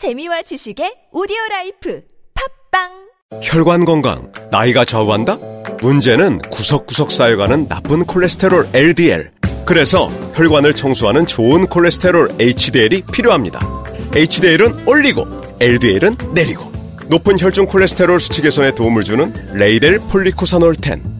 재미와 지식의 오디오 life 팟빵 혈관 건강, 나이가 좌우한다? 문제는 구석구석 쌓여가는 나쁜 콜레스테롤 LDL. 그래서 혈관을 청소하는 좋은 콜레스테롤 HDL이 필요합니다. HDL은 올리고, LDL은 내리고. 높은 혈중 콜레스테롤 수치 개선에 도움을 주는 레이델 폴리코사놀 10.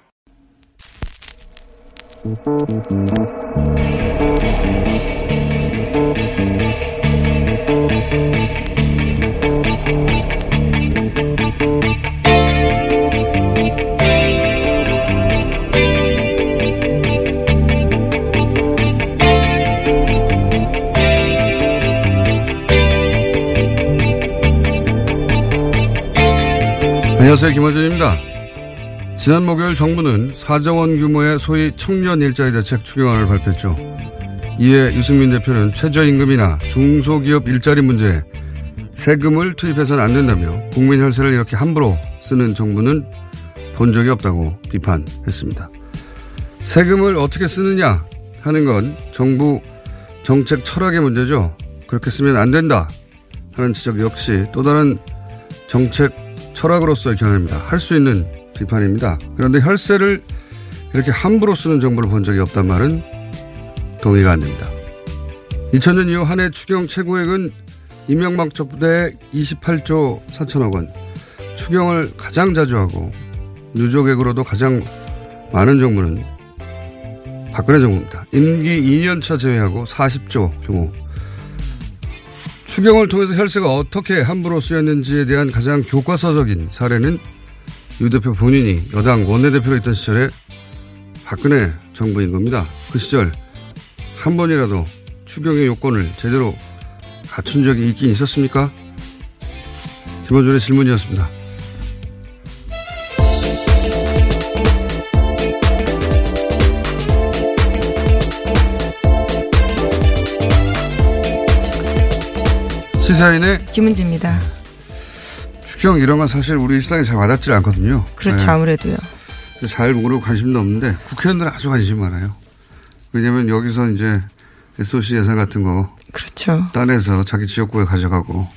안녕하세요. 김호준입니다. 지난 목요일 정부는 4조 원 규모의 소위 청년 일자리 대책 추경안을 발표했죠. 이에 유승민 대표는 최저임금이나 중소기업 일자리 문제에 세금을 투입해서는 안 된다며 국민 혈세를 이렇게 함부로 쓰는 정부는 본 적이 없다고 비판했습니다. 세금을 어떻게 쓰느냐 하는 건 정부 정책 철학의 문제죠. 그렇게 쓰면 안 된다 하는 지적 역시 또 다른 정책 철학으로서의 견해입니다. 할 수 있는 비판입니다. 그런데 혈세를 이렇게 함부로 쓰는 정부를 본 적이 없단 말은 동의가 안 됩니다. 2000년 이후 한 해 추경 최고액은 이명박 정부 때 28조 4천억 원. 추경을 가장 자주 하고 누적액으로도 가장 많은 정부는 박근혜 정부입니다. 임기 2년차 제외하고 40조 규모. 추경을 통해서 혈세가 어떻게 함부로 쓰였는지에 대한 가장 교과서적인 사례는 유 대표 본인이 여당 원내대표로 있던 시절에 박근혜 정부인 겁니다. 그 시절 한 번이라도 추경의 요건을 제대로 갖춘 적이 있긴 있었습니까? 김원준의 질문이었습니다. 시사인의 김은지입니다. 추경 이런 건 사실 우리 일상에 잘 와닿지 않거든요. 그렇죠, 네. 아무래도요. 잘 모르고 관심도 없는데 국회의원들은 아주 관심이 많아요. 왜냐하면 여기서 이제 SOC 예산 같은 거 그렇죠. 따내서 자기 지역구에 가져가고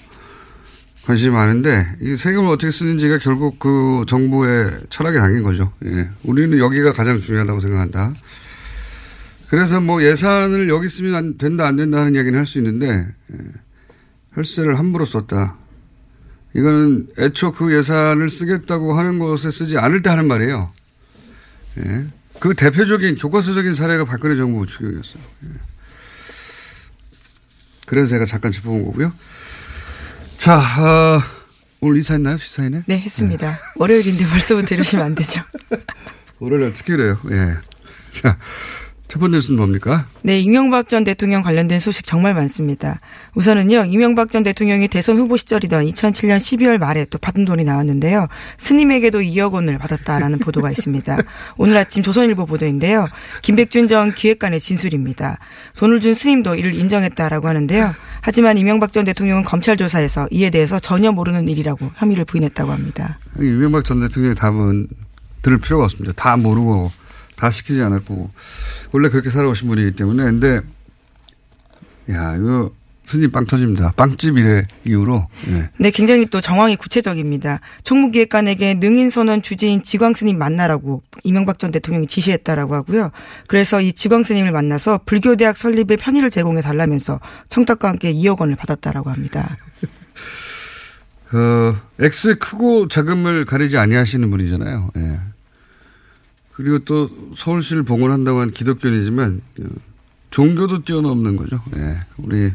관심이 많은데 이 세금을 어떻게 쓰는지가 결국 그 정부의 철학에 담긴 거죠. 예. 우리는 여기가 가장 중요하다고 생각한다. 그래서 뭐 예산을 여기 쓰면 안 된다 안 된다 하는 이야기는 할 수 있는데 예. 혈세를 함부로 썼다. 이거는 애초 그 예산을 쓰겠다고 하는 곳에 쓰지 않을 때 하는 말이에요. 예. 그 대표적인 교과서적인 사례가 박근혜 정부 추경이었어요. 예. 그래서 제가 잠깐 짚어본 거고요. 자, 어, 오늘 이사했나요? 시사인에? 네, 했습니다. 월요일인데 벌써부터 이러시면 안 되죠. 월요일 특히 그래요. 예. 자, 첫 번째 뉴스는 뭡니까? 네, 이명박 전 대통령 관련된 소식 정말 많습니다. 우선은요, 이명박 전 대통령이 대선 후보 시절이던 2007년 12월 말에 또 받은 돈이 나왔는데요. 스님에게도 2억 원을 받았다라는 보도가 있습니다. 오늘 아침 조선일보 보도인데요. 김백준 전 기획관의 진술입니다. 돈을 준 스님도 이를 인정했다라고 하는데요. 하지만 이명박 전 대통령은 검찰 조사에서 이에 대해서 전혀 모르는 일이라고 혐의를 부인했다고 합니다. 이명박 전 대통령의 답은 들을 필요가 없습니다. 다 모르고 다 시키지 않았고 원래 그렇게 살아오신 분이기 때문에 근데 야 이거 스님 빵 터집니다. 빵집 이래 이후로 예. 네, 굉장히 또 정황이 구체적입니다. 총무기획관에게 능인선원 주지인 지광 스님 만나라고 이명박 전 대통령이 지시했다라고 하고요. 그래서 이 지광 스님을 만나서 불교대학 설립에 편의를 제공해 달라면서 청탁과 함께 2억 원을 받았다라고 합니다. 어, 액수의 크고 자금을 가리지 아니하시는 분이잖아요. 예. 그리고 또 서울시를 봉헌한다고 한 기독교인이지만 어, 종교도 뛰어넘는 거죠. 예. 우리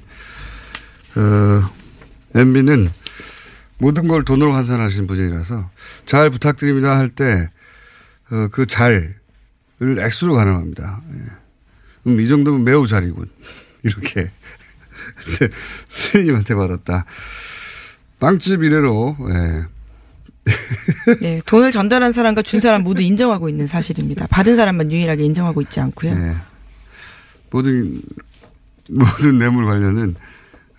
어, MB는 모든 걸 돈으로 환산하시는 분이라서 잘 부탁드립니다 할 때그 어, 잘을 액수로 가능합니다. 예. 음, 이 정도면 매우 잘이군. 이렇게. 스님한테 받았다. 빵집 이래로, 예. 네, 돈을 전달한 사람과 준 사람 모두 인정하고 있는 사실입니다. 받은 사람만 유일하게 인정하고 있지 않고요. 네. 모든 모든 뇌물 관련은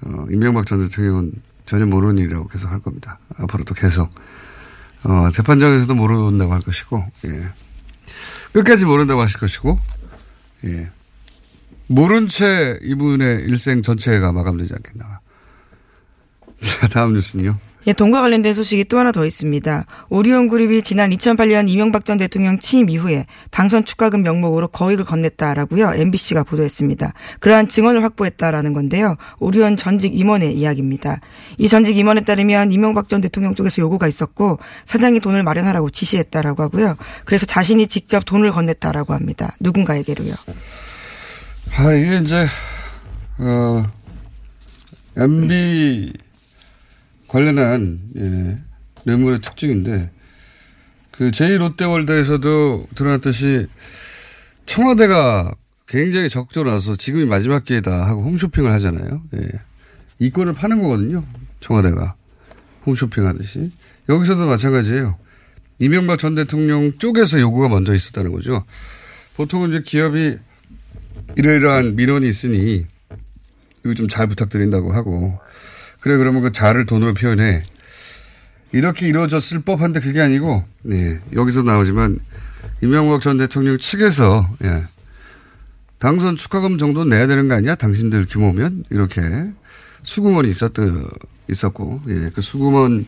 어, 임명박 전 대통령은 전혀 모르는 일이라고 계속 할 겁니다. 앞으로도 계속 어, 재판장에서도 모른다고 할 것이고 예. 끝까지 모른다고 하실 것이고 예. 모른 채 이분의 일생 전체가 마감되지 않겠나. 자 다음 뉴스는요. 예, 돈과 관련된 소식이 또 하나 더 있습니다. 오리온 그룹이 지난 2008년 이명박 전 대통령 취임 이후에 당선 축가금 명목으로 거액을 건넸다라고요. MBC가 보도했습니다. 그러한 증언을 확보했다라는 건데요. 오리온 전직 임원의 이야기입니다. 이 전직 임원에 따르면 이명박 전 대통령 쪽에서 요구가 있었고 사장이 돈을 마련하라고 지시했다라고 하고요. 그래서 자신이 직접 돈을 건넸다라고 합니다. 누군가에게로요. 아, 이게 이제 어 MB 관련한 예, 뇌물의 특징인데 그 제2롯데월드에서도 드러났듯이 청와대가 굉장히 나서 지금이 마지막 기회다 하고 홈쇼핑을 하잖아요. 예. 이권을 파는 거거든요. 청와대가 홈쇼핑 하듯이 여기서도 마찬가지예요. 이명박 전 대통령 쪽에서 요구가 먼저 있었다는 거죠. 보통은 이제 기업이 이러이러한 민원이 있으니 이거 좀 잘 부탁드린다고 하고 그래 그러면 그 자를 돈으로 표현해. 이렇게 이루어졌을 법한데 그게 아니고 네, 여기서 나오지만 이명박 전 대통령 측에서 예, 당선 축하금 정도 내야 되는 거 아니야? 당신들 규모면 이렇게 수구먼이 있었 있었고 예, 그 수구먼에게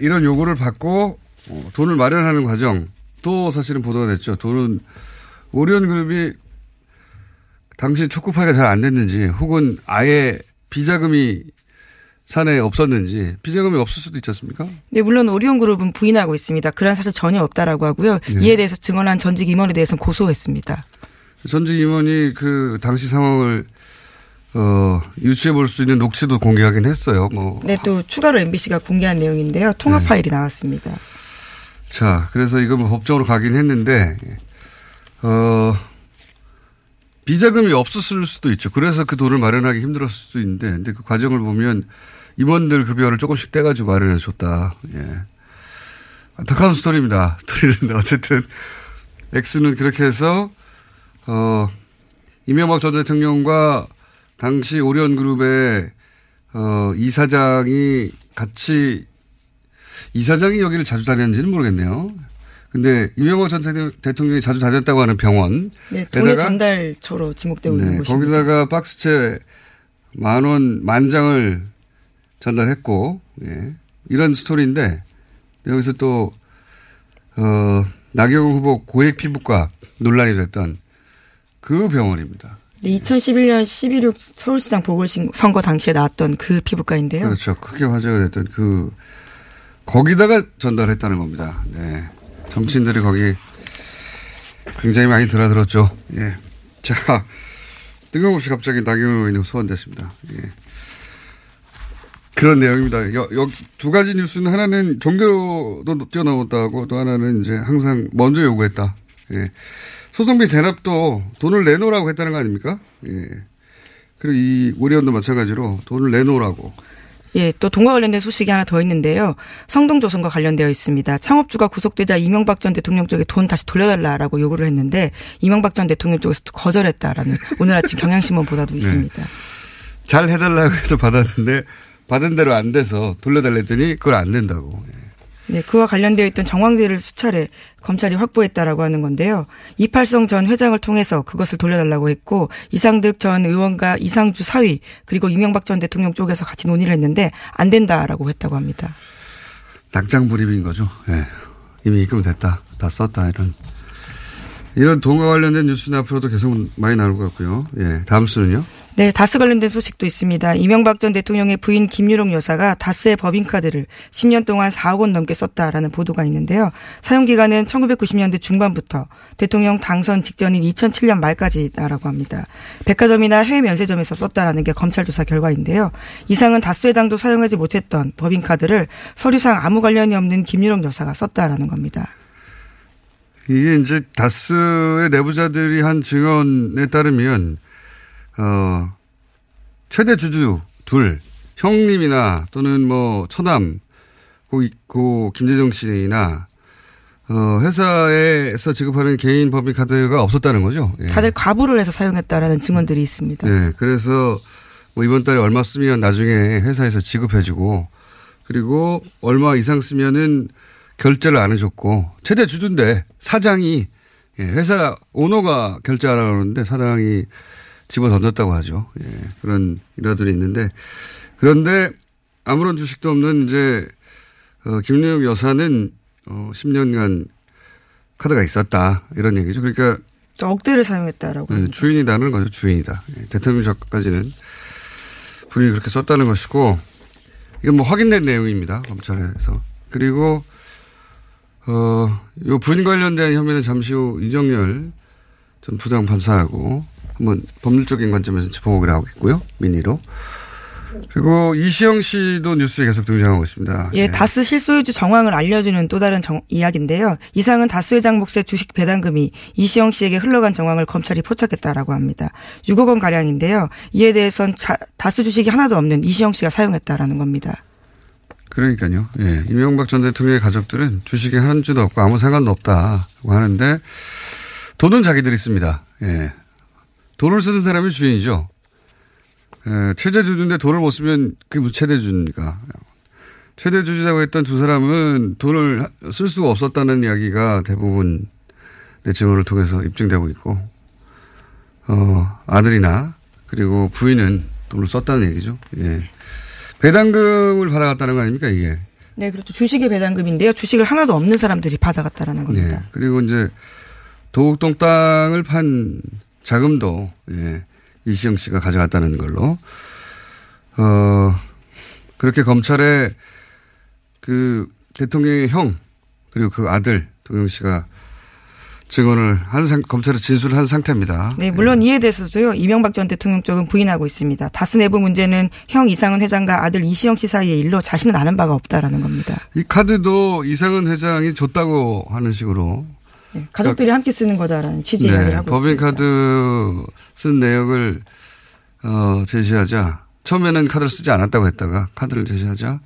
이런 요구를 받고 어, 돈을 마련하는 과정 또 사실은 보도가 됐죠. 돈은 오리온 그룹이 당시 초급파가 잘안 됐는지 혹은 아예 비자금이 산에 없었는지 비자금이 없을 수도 있지 않습니까? 네, 물론 오리온 그룹은 부인하고 있습니다. 그런 사실 전혀 없다라고 하고요. 네. 이에 대해서 증언한 전직 임원에 대해서는 고소했습니다. 전직 임원이 그 당시 상황을 어, 유추해 볼 수 있는 녹취도 공개하긴 했어요. 뭐. 네, 또 추가로 MBC가 공개한 내용인데요. 통화 네. 파일이 나왔습니다. 자, 그래서 이거 뭐 법적으로 가긴 했는데, 어, 비자금이 없었을 수도 있죠. 그래서 그 돈을 마련하기 힘들었을 수도 있는데, 근데 그 과정을 보면 임원들 급여를 조금씩 떼가지고 마련해 줬다. 예. 안타까운 스토리입니다. 스토리는 어쨌든 엑스는 그렇게 해서 어 이명박 전 대통령과 당시 오리온 그룹의 어 이사장이 같이 이사장이 여기를 자주 다녔는지는 모르겠네요. 근데 이명박 전 대통령이 자주 다녔다고 하는 병원. 네, 돈의 전달처로 지목되고 네, 있는 곳입니다. 거기다가 박스채 만 원, 만 장을 전달했고, 예. 이런 스토리인데, 여기서 또, 어, 나경원 후보 고액 피부과 논란이 됐던 그 병원입니다. 네, 2011년 11.6 서울시장 보궐선거 당시에 나왔던 그 피부과인데요. 그렇죠. 크게 화제가 됐던 그, 거기다가 전달했다는 겁니다. 네. 정치인들이 거기 굉장히 많이 드나들었죠. 예. 자, 뜬금없이 갑자기 나경원 의원이 소환됐습니다. 예. 그런 내용입니다. 여, 여, 두 가지 뉴스는 하나는 종교도 뛰어넘었다고 또 하나는 이제 항상 먼저 요구했다. 예. 소송비 대납도 돈을 내놓으라고 했다는 거 아닙니까? 예. 그리고 이 우리원도 마찬가지로 돈을 내놓으라고. 예, 또 동과 관련된 소식이 하나 더 있는데요. 성동조선과 관련되어 있습니다. 창업주가 구속되자 이명박 전 대통령 쪽에 돈 다시 돌려달라라고 요구를 했는데 이명박 전 대통령 쪽에서 거절했다라는 오늘 아침 경향신문 보도도 네. 있습니다. 잘 해달라고 해서 받았는데 받은 대로 안 돼서 돌려달랬더니 그걸 안 된다고. 예. 네, 그와 관련되어 있던 정황들을 수차례 검찰이 확보했다라고 하는 건데요. 이팔성 전 회장을 통해서 그것을 돌려달라고 했고 이상득 전 의원과 이상주 사위 그리고 이명박 전 대통령 쪽에서 같이 논의를 했는데 안 된다라고 했다고 합니다. 낙장 불입인 거죠. 예. 이미 입금됐다. 다 썼다 이런 이런 동과 관련된 뉴스는 앞으로도 계속 많이 나올 것 같고요. 예. 다음 수는요? 네, 다스 관련된 소식도 있습니다. 이명박 전 대통령의 부인 김유롱 여사가 다스의 법인카드를 10년 동안 4억 원 넘게 썼다라는 보도가 있는데요. 사용 기간은 1990년대 중반부터 대통령 당선 직전인 2007년 말까지다라고 합니다. 백화점이나 해외 면세점에서 썼다라는 게 검찰 조사 결과인데요. 이상은 다스 회장도 사용하지 못했던 법인카드를 서류상 아무 관련이 없는 김유롱 여사가 썼다라는 겁니다. 이게 이제 다스의 내부자들이 한 증언에 따르면 어 최대 주주 둘 형님이나 또는 뭐 처남 고, 고 김재정 씨나 어 회사에서 지급하는 개인 법인 카드가 없었다는 거죠. 예. 다들 과부를 해서 사용했다라는 증언들이 있습니다. 네, 그래서 뭐 이번 달에 얼마 쓰면 나중에 회사에서 지급해주고 그리고 얼마 이상 쓰면은 결제를 안 해줬고 최대 주주인데 사장이 예, 회사 오너가 결제하라고 그러는데 사장이 집어 던졌다고 하죠. 예, 그런 일화들이 있는데 그런데 아무런 주식도 없는 이제 어, 김유영 여사는 어, 10년간 카드가 있었다 이런 얘기죠. 그러니까 억대를 사용했다라고. 네, 합니다. 주인이다는 거죠. 주인이다. 예, 대통령까지는 부인이 그렇게 썼다는 것이고 이건 뭐 확인된 내용입니다. 검찰에서. 그리고 어, 요 부인 관련된 혐의는 잠시 후 이정열 전 부장 판사하고 한번 법률적인 관점에서 짚어보기로 하고 있고요. 민의로. 그리고 이시영 씨도 뉴스에 계속 등장하고 있습니다. 예, 다스 실소유주 정황을 알려주는 또 다른 정- 이야기인데요. 이상은 다스 회장 몫의 주식 배당금이 이시영 씨에게 흘러간 정황을 검찰이 포착했다라고 합니다. 6억 원 가량인데요. 이에 대해선 자- 다스 주식이 하나도 없는 이시영 씨가 사용했다라는 겁니다. 그러니까요. 예. 이명박 전 대통령의 가족들은 주식에 한 주도 없고 아무 상관도 없다고 하는데 돈은 자기들이 씁니다. 예. 돈을 쓰는 사람이 주인이죠. 예, 최대 주주인데 돈을 못 쓰면 그게 무슨 최대 주주입니까? 최대 주주라고 했던 두 사람은 돈을 쓸 수가 없었다는 이야기가 대부분 내 증언을 통해서 입증되고 있고, 어, 아들이나 그리고 부인은 돈을 썼다는 얘기죠. 예. 배당금을 받아갔다는 거 아닙니까, 이게? 네, 그렇죠. 주식의 배당금인데요. 주식을 하나도 없는 사람들이 받아갔다라는 겁니다. 예. 그리고 이제 도곡동 땅을 판 자금도 예. 이시영 씨가 가져갔다는 걸로 어 그렇게 검찰에 그 대통령의 형 그리고 그 아들 동영 씨가 증언을 한 상, 검찰에 진술을 한 상태입니다. 네, 물론 이에 대해서도요, 이명박 전 대통령 쪽은 부인하고 있습니다. 다스 내부 문제는 형 이상은 회장과 아들 이시영 씨 사이의 일로 자신은 아는 바가 없다라는 겁니다. 이 카드도 이상은 회장이 줬다고 하는 식으로 네, 가족들이 함께 쓰는 거다라는 취지 이야기를 네, 하고 법인 있습니다. 카드 쓴 내역을 어, 제시하자 처음에는 카드를 쓰지 않았다고 했다가 카드를 제시하자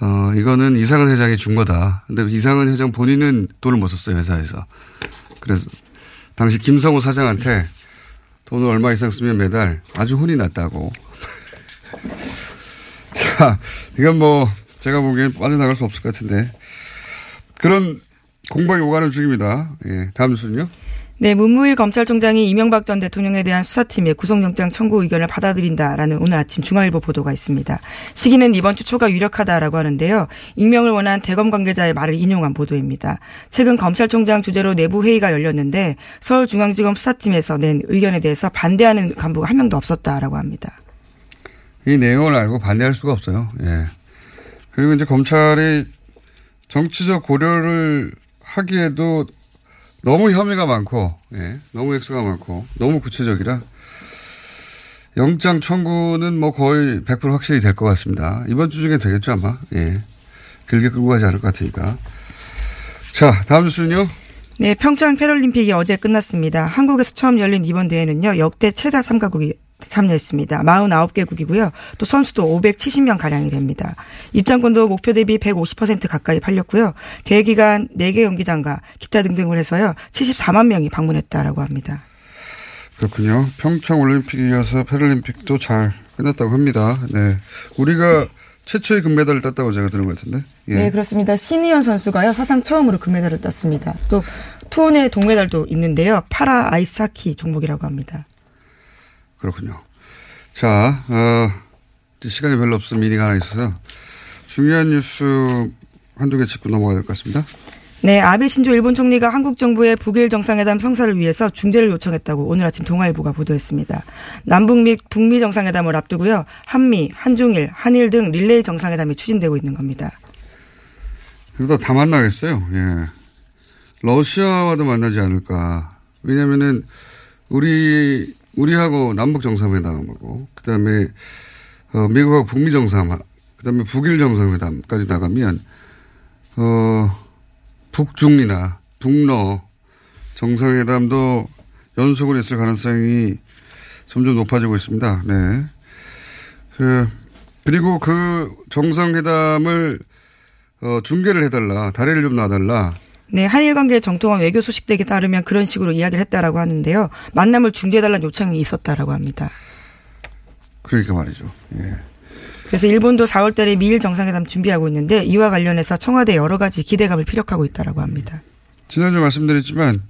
어, 이거는 이상은 회장이 준 거다. 근데 이상은 회장 본인은 돈을 못 썼어요 회사에서. 그래서 당시 김성우 사장한테 돈을 얼마 이상 쓰면 매달 아주 혼이 났다고. 자, 이건 뭐 제가 보기엔 빠져나갈 수 없을 것 같은데 그런 공방이 오가는 중입니다. 예, 다음 뉴스는요. 네, 문무일 검찰총장이 이명박 전 대통령에 대한 수사팀의 구속영장 청구 의견을 받아들인다라는 오늘 아침 중앙일보 보도가 있습니다. 시기는 이번 주 초가 유력하다라고 하는데요. 익명을 원한 대검 관계자의 말을 인용한 보도입니다. 최근 검찰총장 주재로 내부 회의가 열렸는데 서울중앙지검 수사팀에서 낸 의견에 대해서 반대하는 간부가 한 명도 없었다라고 합니다. 이 내용을 알고 반대할 수가 없어요. 예. 그리고 이제 검찰이 정치적 고려를 하기에도 너무 혐의가 많고, 예. 너무 액수가 많고, 너무 구체적이라 영장 청구는 뭐 거의 100% 확실히 될 것 같습니다. 이번 주 중에 되겠죠, 아마. 예. 길게 끌고 가지 않을 것 같으니까. 자, 다음 뉴스는요. 네, 평창 패럴림픽이 어제 끝났습니다. 한국에서 처음 열린 이번 대회는요, 역대 최다 참가국이 참여했습니다. 49개국이고요. 또 선수도 570명 가량이 됩니다. 입장권도 목표 대비 150% 가까이 팔렸고요. 대회 기간 4개 경기장과 기타 등등을 해서요. 74만 명이 방문했다라고 합니다. 그렇군요. 평창 올림픽에 이어서 패럴림픽도 잘 끝났다고 합니다. 네. 우리가 최초의 금메달을 땄다고 제가 들은 것 같은데. 예. 네, 그렇습니다. 신희연 선수가요. 사상 처음으로 금메달을 땄습니다. 또 투혼의 동메달도 있는데요. 파라 아이스하키 종목이라고 합니다. 그렇군요. 자, 어, 시간이 별로 없어 미니가 하나 있어서 중요한 뉴스 한두 개 짚고 넘어가야 될 것 같습니다. 네, 아베 신조 일본 총리가 한국 정부의 북일 정상회담 성사를 위해서 중재를 요청했다고 오늘 아침 동아일보가 보도했습니다. 남북 및 북미 정상회담을 앞두고요. 한미, 한중일, 한일 등 릴레이 정상회담이 추진되고 있는 겁니다. 그러다 다 만나겠어요. 예. 러시아와도 만나지 않을까. 왜냐면은 우리 우리하고 남북 정상회담하고 그다음에 어, 미국하고 북미 정상 그다음에 북일 정상회담까지 나가면 어 북중이나 북러 정상회담도 연속으로 있을 가능성이 점점 높아지고 있습니다. 네. 그 그리고 그 정상회담을 어, 중계를 해달라, 다리를 좀 놔달라. 네, 한일 관계 정통한 외교 소식들에 따르면 그런 식으로 이야기를 했다라고 하는데요. 만남을 중재해달라는 요청이 있었다라고 합니다. 그러니까 말이죠. 예. 그래서 일본도 4월 달에 미일 정상회담 준비하고 있는데 이와 관련해서 청와대 여러 가지 기대감을 피력하고 있다라고 합니다. 지난주 말씀드렸지만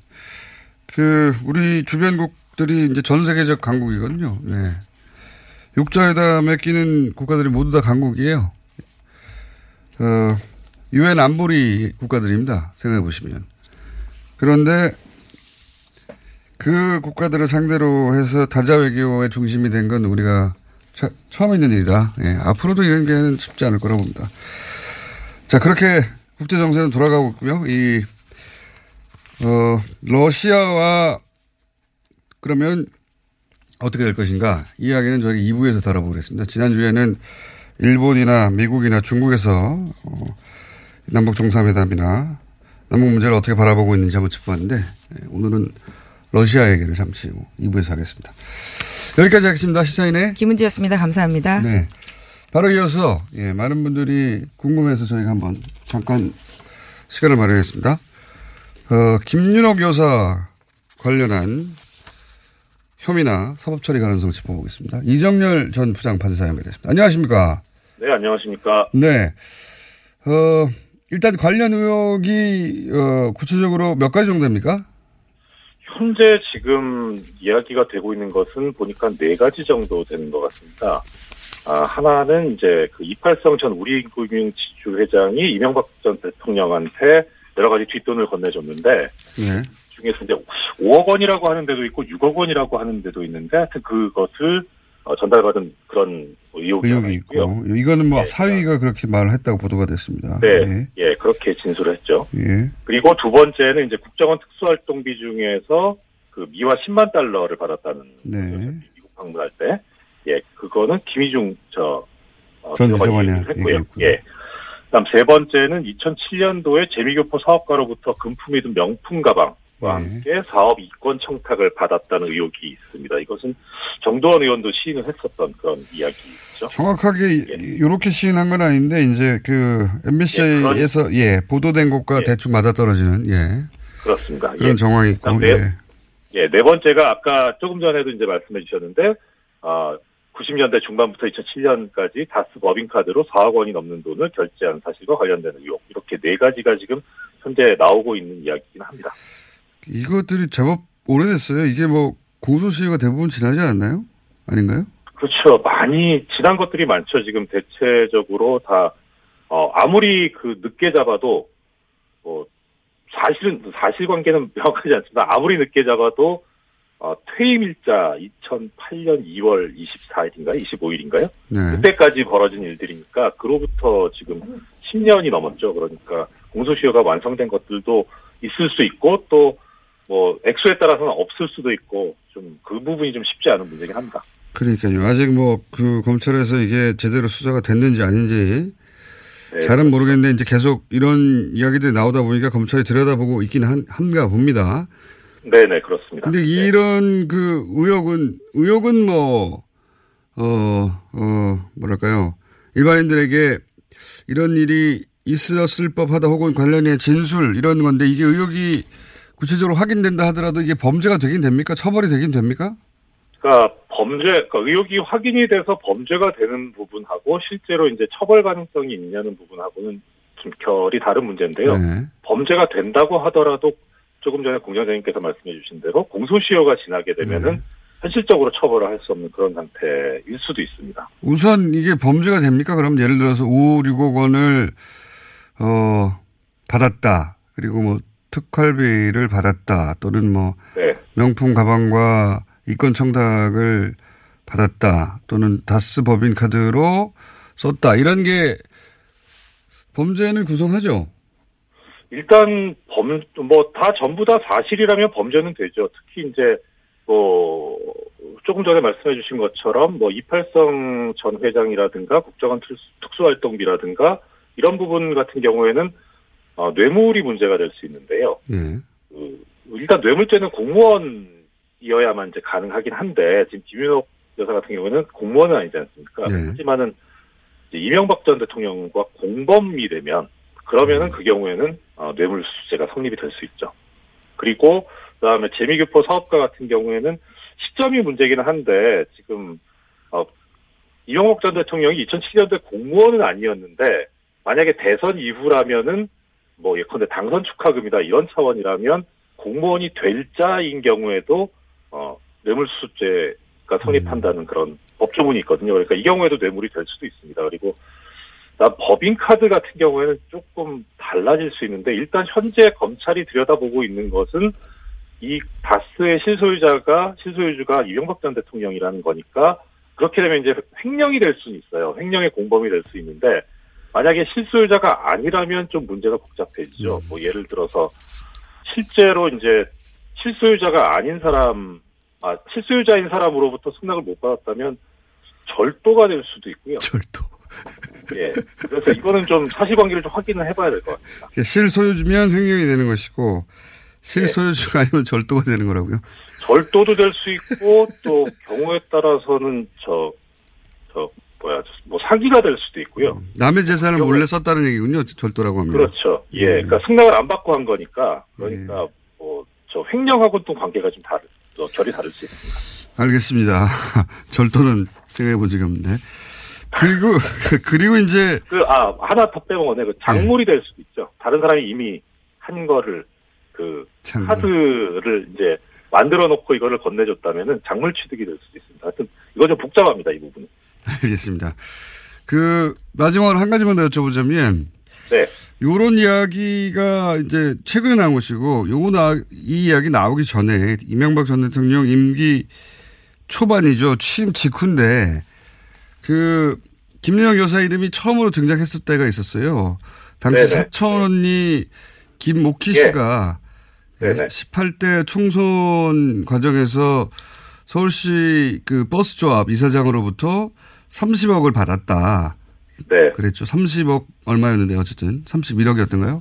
그 우리 주변국들이 이제 전 세계적 강국이거든요. 네. 육자회담에 끼는 국가들이 모두 다 강국이에요. 어, 유엔 안보리 국가들입니다. 생각해 보시면. 그런데 그 국가들을 상대로 해서 다자 외교의 중심이 된 건 우리가 차, 처음 있는 일이다. 예, 앞으로도 이런 게 쉽지 않을 거라고 봅니다. 자, 그렇게 국제 정세는 돌아가고 있고요. 이 어, 러시아와 그러면 어떻게 될 것인가? 이 이야기는 저희 2부에서 다뤄보겠습니다. 지난주에는 일본이나 미국이나 중국에서 어, 남북 정상회담이나 남북 문제를 어떻게 바라보고 있는지 한번 짚어봤는데 예, 오늘은 러시아 얘기를 잠시 후 2부에서 하겠습니다. 여기까지 하겠습니다. 시사인의 김은지였습니다. 감사합니다. 네. 바로 이어서 예, 많은 분들이 궁금해서 저희가 한번 잠깐 시간을 마련했습니다. 어, 김윤옥 여사 관련한 혐의나 사법 처리 가능성을 짚어보겠습니다. 이정열 전 부장판사 연결됐습니다. 안녕하십니까? 네, 안녕하십니까? 네. 어, 일단 관련 의혹이 어, 구체적으로 몇 가지 정도 됩니까? 현재 지금 이야기가 되고 있는 것은 보니까 네 가지 정도 되는 것 같습니다. 아, 하나는 이제 그 이팔성 전 우리금융 지주 회장이 이명박 전 대통령한테 여러 가지 뒷돈을 건네줬는데 네. 중에서 이제 5억 원이라고 하는 데도 있고 6억 원이라고 하는 데도 있는데 하여튼 그것을 어, 전달받은 그런 의혹이, 하나 의혹이 있고요. 있고 이거는 뭐 네, 사위가 그렇게 말을 했다고 보도가 됐습니다. 네, 예, 그렇게 진술을 했죠. 예. 예. 그리고 두 번째는 이제 국정원 특수활동비 중에서 그 미화 10만 달러를 받았다는 네. 그 미국 방문할 때, 예, 그거는 김희중 저 어, 전 비서관이 했고요. 예. 그다음 세 번째는 2007년도에 재미교포 사업가로부터 금품이 든 명품 가방과 네. 함께 사업 이권 청탁을 받았다는 의혹이 있습니다. 이것은 정도원 의원도 시인을 했었던 그런 이야기죠. 정확하게 예. 이렇게 시인한 건 아닌데 이제 그 MBC에서 예, 보도된 것과 예. 대충 맞아떨어지는 예. 그렇습니다. 그런 예. 정황이 있고 네, 예. 예, 네 번째가 아까 조금 전에도 이제 말씀해 주셨는데, 어, 90년대 중반부터 2007년까지 다스 법인카드로 4억 원이 넘는 돈을 결제한 사실과 관련되는 의혹. 이렇게 네 가지가 지금 현재 나오고 있는 이야기긴 합니다. 이것들이 제법 오래됐어요. 이게 뭐 공소시효가 대부분 지나지 않았나요? 아닌가요? 그렇죠. 많이 지난 것들이 많죠. 지금 대체적으로 다, 어, 아무리 그 늦게 잡아도, 뭐, 사실은, 사실관계는 명확하지 않습니다. 아무리 늦게 잡아도, 어, 퇴임일자 2008년 2월 24일인가요? 25일인가요? 네. 그때까지 벌어진 일들이니까, 그로부터 지금 10년이 넘었죠. 그러니까, 공소시효가 완성된 것들도 있을 수 있고, 또, 뭐, 액수에 따라서는 없을 수도 있고, 좀, 그 부분이 좀 쉽지 않은 문제긴 합니다. 그러니까요. 아직 뭐 그 검찰에서 이게 제대로 수사가 됐는지 아닌지 네, 잘은 모르겠는데 이제 계속 이런 이야기들이 나오다 보니까 검찰이 들여다보고 있기는 한, 한가 봅니다. 네네, 그렇습니다. 근데 네. 이런 그 의혹은 의혹은 뭐 어, 어, 뭐랄까요. 일반인들에게 이런 일이 있었을 법하다 혹은 관련해 진술 이런 건데 이게 의혹이 구체적으로 확인된다 하더라도 이게 범죄가 되긴 됩니까? 처벌이 되긴 됩니까? 그러니까 범죄, 그러니까 의혹이 확인이 돼서 범죄가 되는 부분하고 실제로 이제 처벌 가능성이 있냐는 부분하고는 좀 결이 다른 문제인데요. 네. 범죄가 된다고 하더라도 조금 전에 공장장님께서 말씀해 주신 대로 공소시효가 지나게 되면은 네. 현실적으로 처벌을 할 수 없는 그런 상태일 수도 있습니다. 우선 이게 범죄가 됩니까? 그럼 예를 들어서 5, 6억 원을 어 받았다. 그리고 뭐 특활비를 받았다 또는 뭐 네. 명품 가방과 이권 청탁을 받았다 또는 다스 법인 카드로 썼다 이런 게 범죄는 구성하죠. 일단 범 뭐 다 전부 다 사실이라면 범죄는 되죠. 특히 이제 뭐 조금 전에 말씀해 주신 것처럼 뭐 이팔성 전 회장이라든가 국정원 특수- 특수활동비라든가 이런 부분 같은 경우에는 어, 뇌물이 문제가 될 수 있는데요. 예. 그, 일단 뇌물죄는 공무원이어야만 이제 가능하긴 한데 지금 김윤옥 여사 같은 경우에는 공무원은 아니지 않습니까? 네. 하지만은 이제 이명박 전 대통령과 공범이 되면 그러면은 그 경우에는 어, 뇌물수수죄가 성립이 될 수 있죠. 그리고 그다음에 재미교포 사업가 같은 경우에는 시점이 문제기는 한데 지금 어, 이명박 전 대통령이 2007년도에 공무원은 아니었는데 만약에 대선 이후라면은 뭐 예컨대 당선 축하금이다 이런 차원이라면 공무원이 될 자인 경우에도 어 뇌물수수죄가 성립한다는 그런 법조문이 있거든요. 그러니까 이 경우에도 뇌물이 될 수도 있습니다. 그리고 나 법인카드 같은 경우에는 조금 달라질 수 있는데 일단 현재 검찰이 들여다보고 있는 것은 이 다스의 실소유자가 실소유주가 이명박 전 대통령이라는 거니까 그렇게 되면 이제 횡령이 될 수는 있어요. 횡령의 공범이 될 수 있는데 만약에 실소유자가 아니라면 좀 문제가 복잡해지죠. 뭐 예를 들어서 실제로 이제 실소유자가 아닌 사람, 아 실소유자인 사람으로부터 승낙을 못 받았다면 절도가 될 수도 있고요. 절도. 예. 그래서 이거는 좀 사실관계를 좀 확인을 해봐야 될 것 같습니다. 실소유주면 횡령이 되는 것이고 실소유주가 아니면 절도가 되는 거라고요. 절도도 될 수 있고 또 경우에 따라서는 저 저 뭐야 뭐 사기가 될 수도 있고요. 남의 재산을 경우에- 몰래 썼다는 얘기군요. 절도라고 하면. 그렇죠. 예. 음. 그러니까 승낙을 안 받고 한 거니까 그러니까 뭐저 횡령하고는 또 관계가 좀 다르, 또 결이 다를 수 있습니다. 알겠습니다. 절도는 생각해 본 적이 없는데. 그리고 그리고 이제 그 아 하나 더 빼먹었네. 그 예. 작물이 될 수도 있죠. 다른 사람이 이미 한 거를 그 작물. 카드를 이제 만들어 놓고 이거를 건네줬다면은 작물 취득이 될 수도 있습니다. 하여튼 이거 좀 복잡합니다 이 부분은. 알겠습니다. 그 마지막으로 한 가지만 더 여쭤보자면 네. 요런 이야기가 이제 최근에 나온 것이고 요거 나, 이 이야기 나오기 전에 이명박 전 대통령 임기 초반이죠. 취임 직후인데 그 김연영 여사 이름이 처음으로 등장했을 때가 있었어요. 당시 네네. 사촌이 김옥희 예. 씨가 네네. 18대 총선 과정에서 서울시 그 버스 조합 이사장으로부터 30억을 받았다. 네. 그랬죠. 30억 얼마였는데 어쨌든 31억이었던가요?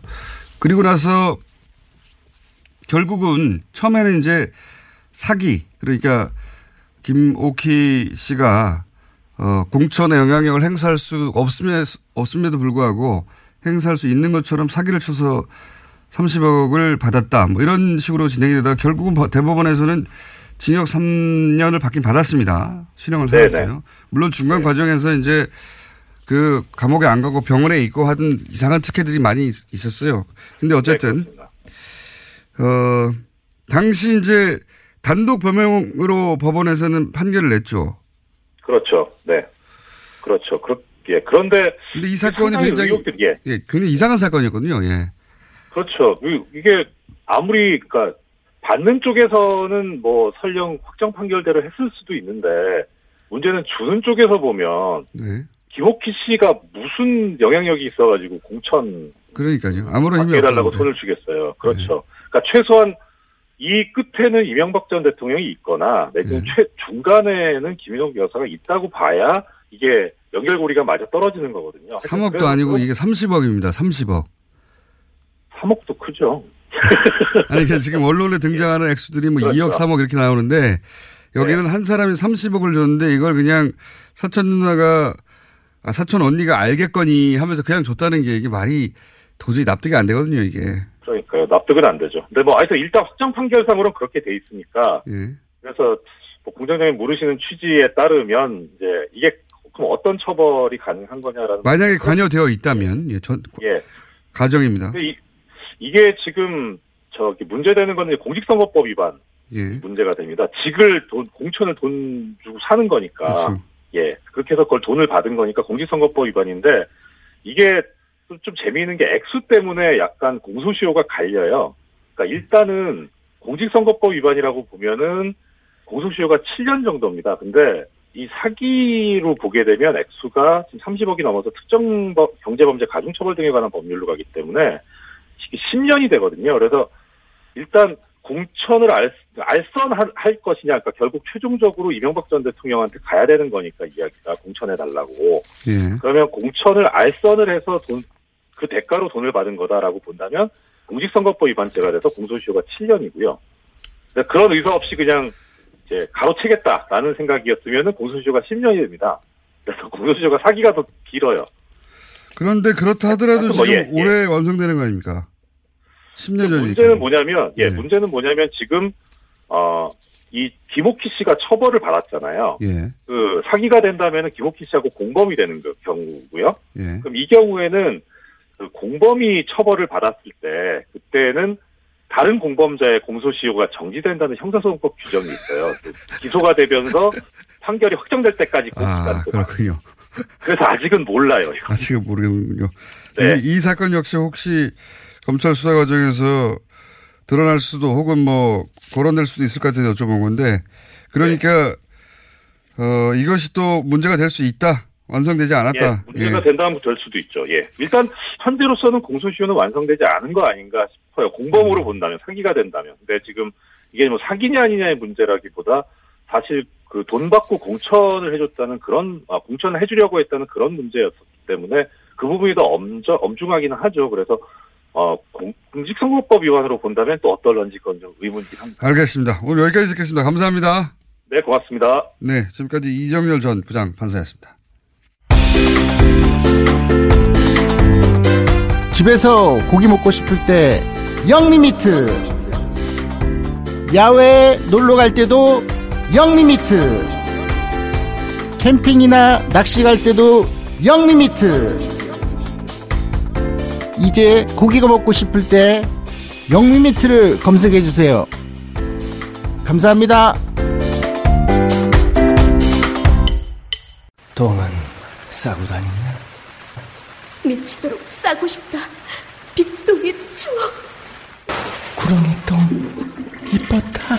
그리고 나서 결국은 처음에는 이제 사기 그러니까 김옥희 씨가 어, 공천의 영향력을 행사할 수 없음에, 없음에도 불구하고 행사할 수 있는 것처럼 사기를 쳐서 30억을 받았다. 뭐 이런 식으로 진행이 되다가 결국은 버- 대법원에서는 징역 3년을 받긴 받았습니다. 실형을 네네. 살았어요. 물론 중간 과정에서 이제 그 감옥에 안 가고 병원에 있고 하던 이상한 특혜들이 많이 있- 있었어요. 근데 어쨌든 네. 어 당시 이제 단독 범행으로 법원에서는 판결을 냈죠. 그렇죠. 네. 그렇죠. 그렇, 예. 그런데 근데 이 사건이 굉장히 의혹들이- 예. 예, 굉장히 이상한 사건이었거든요. 예. 그렇죠. 이- 이게 아무리 그러니까 받는 쪽에서는 뭐 설령 확정 판결대로 했을 수도 있는데 문제는 주는 쪽에서 보면 네. 김옥희 씨가 무슨 영향력이 있어가지고 공천 그러니까요. 아무런 힘이 없었는데. 손을 주겠어요. 그렇죠. 그러니까 최소한 이 끝에는 이명박 전 대통령이 있거나 내지는 네. 최 중간에는 김인옥 여사가 있다고 봐야 이게 연결고리가 맞아 떨어지는 거거든요. 3억도 아니고 이게 30억입니다. 30억. 3억도 크죠. 아니, 그러니까 지금 언론에 등장하는 액수들이 뭐 그렇죠. 2억, 3억 이렇게 나오는데 여기는 한 사람이 30억을 줬는데 이걸 그냥 사촌 누나가 아, 사촌 언니가 알겠거니 하면서 그냥 줬다는 게 이게 말이 도저히 납득이 안 되거든요, 이게. 그러니까요. 납득은 안 되죠. 근데 뭐 하여튼 일단 확정 판결상으로는 그렇게 돼 있으니까 예. 그래서 뭐 공장장님 모르시는 취지에 따르면 이제 이게 그럼 어떤 처벌이 가능한 거냐라는 만약에 관여되어 있다면, 예, 전, 예. 가정입니다. 이, 이게 지금 저기 문제되는 건 이제 공직선거법 위반 예. 문제가 됩니다. 직을 돈 공천을 돈 주고 사는 거니까 그렇죠. 예 그렇게 해서 그걸 돈을 받은 거니까 공직선거법 위반인데 이게 좀, 좀 재미있는 게 액수 때문에 약간 공소시효가 갈려요. 그러니까 일단은 공직선거법 위반이라고 보면은 공소시효가 7년 정도입니다. 근데 이 사기로 보게 되면 액수가 지금 30억이 넘어서 특정 법- 경제범죄 가중처벌 등에 관한 법률로 가기 때문에 10년이 되거든요. 그래서 일단 공천을 알, 알선할 할 것이냐, 그러니까 결국 최종적으로 이명박 전 대통령한테 가야 되는 거니까 이야기가 공천해달라고. 예. 그러면 공천을 알선을 해서 돈, 그 대가로 돈을 받은 거다라고 본다면 공직선거법 위반죄가 돼서 공소시효가 7년이고요. 그런 의사 없이 그냥 이제 가로채겠다라는 생각이었으면 공소시효가 10년이 됩니다. 그래서 공소시효가 사기가 더 길어요. 그런데 그렇다 하더라도 뭐, 지금 예, 예. 올해 완성되는 거 아닙니까? 10년 전이니까. 문제는 뭐냐면, 예, 네. 문제는 뭐냐면 지금, 어, 이 김옥희 씨가 처벌을 받았잖아요. 예, 그 사기가 된다면 김옥희 씨하고 공범이 되는 그 경우고요. 예. 그럼 이 경우에는 그 공범이 처벌을 받았을 때 그때는 다른 공범자의 공소시효가 정지된다는 형사소송법 규정이 있어요. 그 기소가 되면서 판결이 확정될 때까지 그 아, 기간. 그렇군요. 그래서 아직은 몰라요. 아직은 모르겠군요. 네. 이, 이 사건 역시 혹시 검찰 수사 과정에서 드러날 수도 혹은 뭐 거론될 수도 있을 것 같아서 여쭤본 건데 그러니까 어 이것이 또 문제가 될 수 있다. 완성되지 예, 않았다. 문제가 예. 된다면 될 수도 있죠. 예. 일단 현재로서는 공소시효는 완성되지 않은 거 아닌가 싶어요. 공범으로 음. 본다면 사기가 된다면. 근데 지금 이게 뭐 사기냐 아니냐의 문제라기보다 사실 그 돈 받고 공천을 해줬다는 그런 아, 공천을 해주려고 했다는 그런 문제였기 때문에 그 부분이 더 엄저, 엄중하기는 하죠. 그래서 어 공, 공직선거법 위반으로 본다면 또 어떨런지 그건 좀 의문이긴 합니다. 알겠습니다. 오늘 여기까지 듣겠습니다. 감사합니다. 네, 고맙습니다. 네, 지금까지 이정열 전 부장 판사였습니다. 집에서 고기 먹고 싶을 때 영미미트 야외에 놀러 갈 때도 영미미트 캠핑이나 낚시 갈 때도 영미미트 이제 고기가 먹고 싶을 때 영미미트를 검색해 주세요 감사합니다 똥은 싸고 다니냐? 미치도록 싸고 싶다. 빅동의 추억. 구렁이 똥 이뻤다.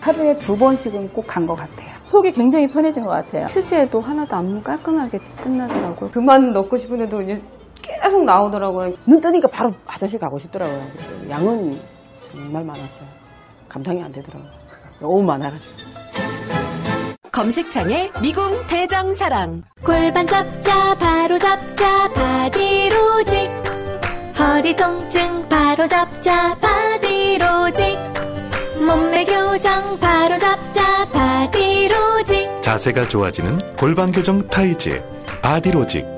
하루에 두 번씩은 꼭 간 것 같아요. 속이 굉장히 편해진 것 같아요. 휴지에도 하나도 안 깔끔하게 끝나더라고요. 그만 넣고 싶은데도 이제 계속 나오더라고요. 눈 뜨니까 바로 화장실 가고 싶더라고요. 그래서 양은 정말 많았어요. 감당이 안 되더라고요. 너무 많아가지고. 검색창에 미궁 대장사랑 골반 잡자 바로 잡자 바디로직 허리 통증 바로 잡자 바디로직 몸매 교정 바로 잡자 바디로직 자세가 좋아지는 골반 교정 타이즈 바디로직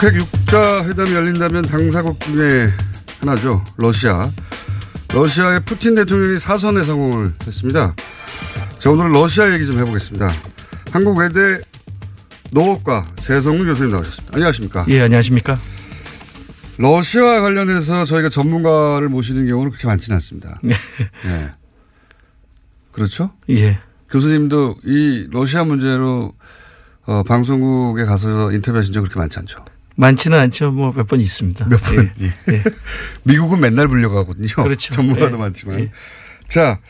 북핵 6자 회담이 열린다면 당사국 중에 하나죠. 러시아. 러시아의 푸틴 대통령이 사선에 성공을 했습니다. 자, 오늘은 러시아 얘기 좀 해보겠습니다. 한국외대 노업과 재성문 교수님 나오셨습니다. 안녕하십니까? 예, 안녕하십니까? 러시아 관련해서 저희가 전문가를 모시는 경우는 그렇게 많지는 않습니다. 네. 예. 그렇죠? 예. 교수님도 이 러시아 문제로 어, 방송국에 가서 인터뷰하신 적 그렇게 많지 않죠? 많지는 않죠. 뭐 몇 번 있습니다. 몇 번, 예. 예. 미국은 맨날 불려가거든요. 그렇죠. 전문가도 예. 많지만. 예. 자,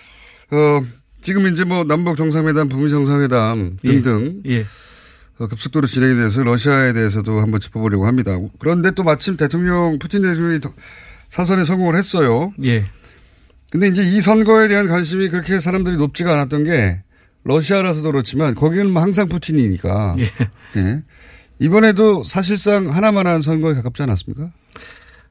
어, 지금 이제 뭐 남북 정상회담, 북미 정상회담 등등 예. 어, 급속도로 진행이 돼서 러시아에 대해서도 한번 짚어보려고 합니다. 그런데 또 마침 대통령 푸틴 대통령이 더- 사선에 성공을 했어요. 예. 근데 이제 이 선거에 대한 관심이 그렇게 사람들이 높지가 않았던 게 러시아라서도 그렇지만 거기는 뭐 항상 푸틴이니까. 예. 이번에도 사실상 하나만한 선거에 가깝지 않았습니까?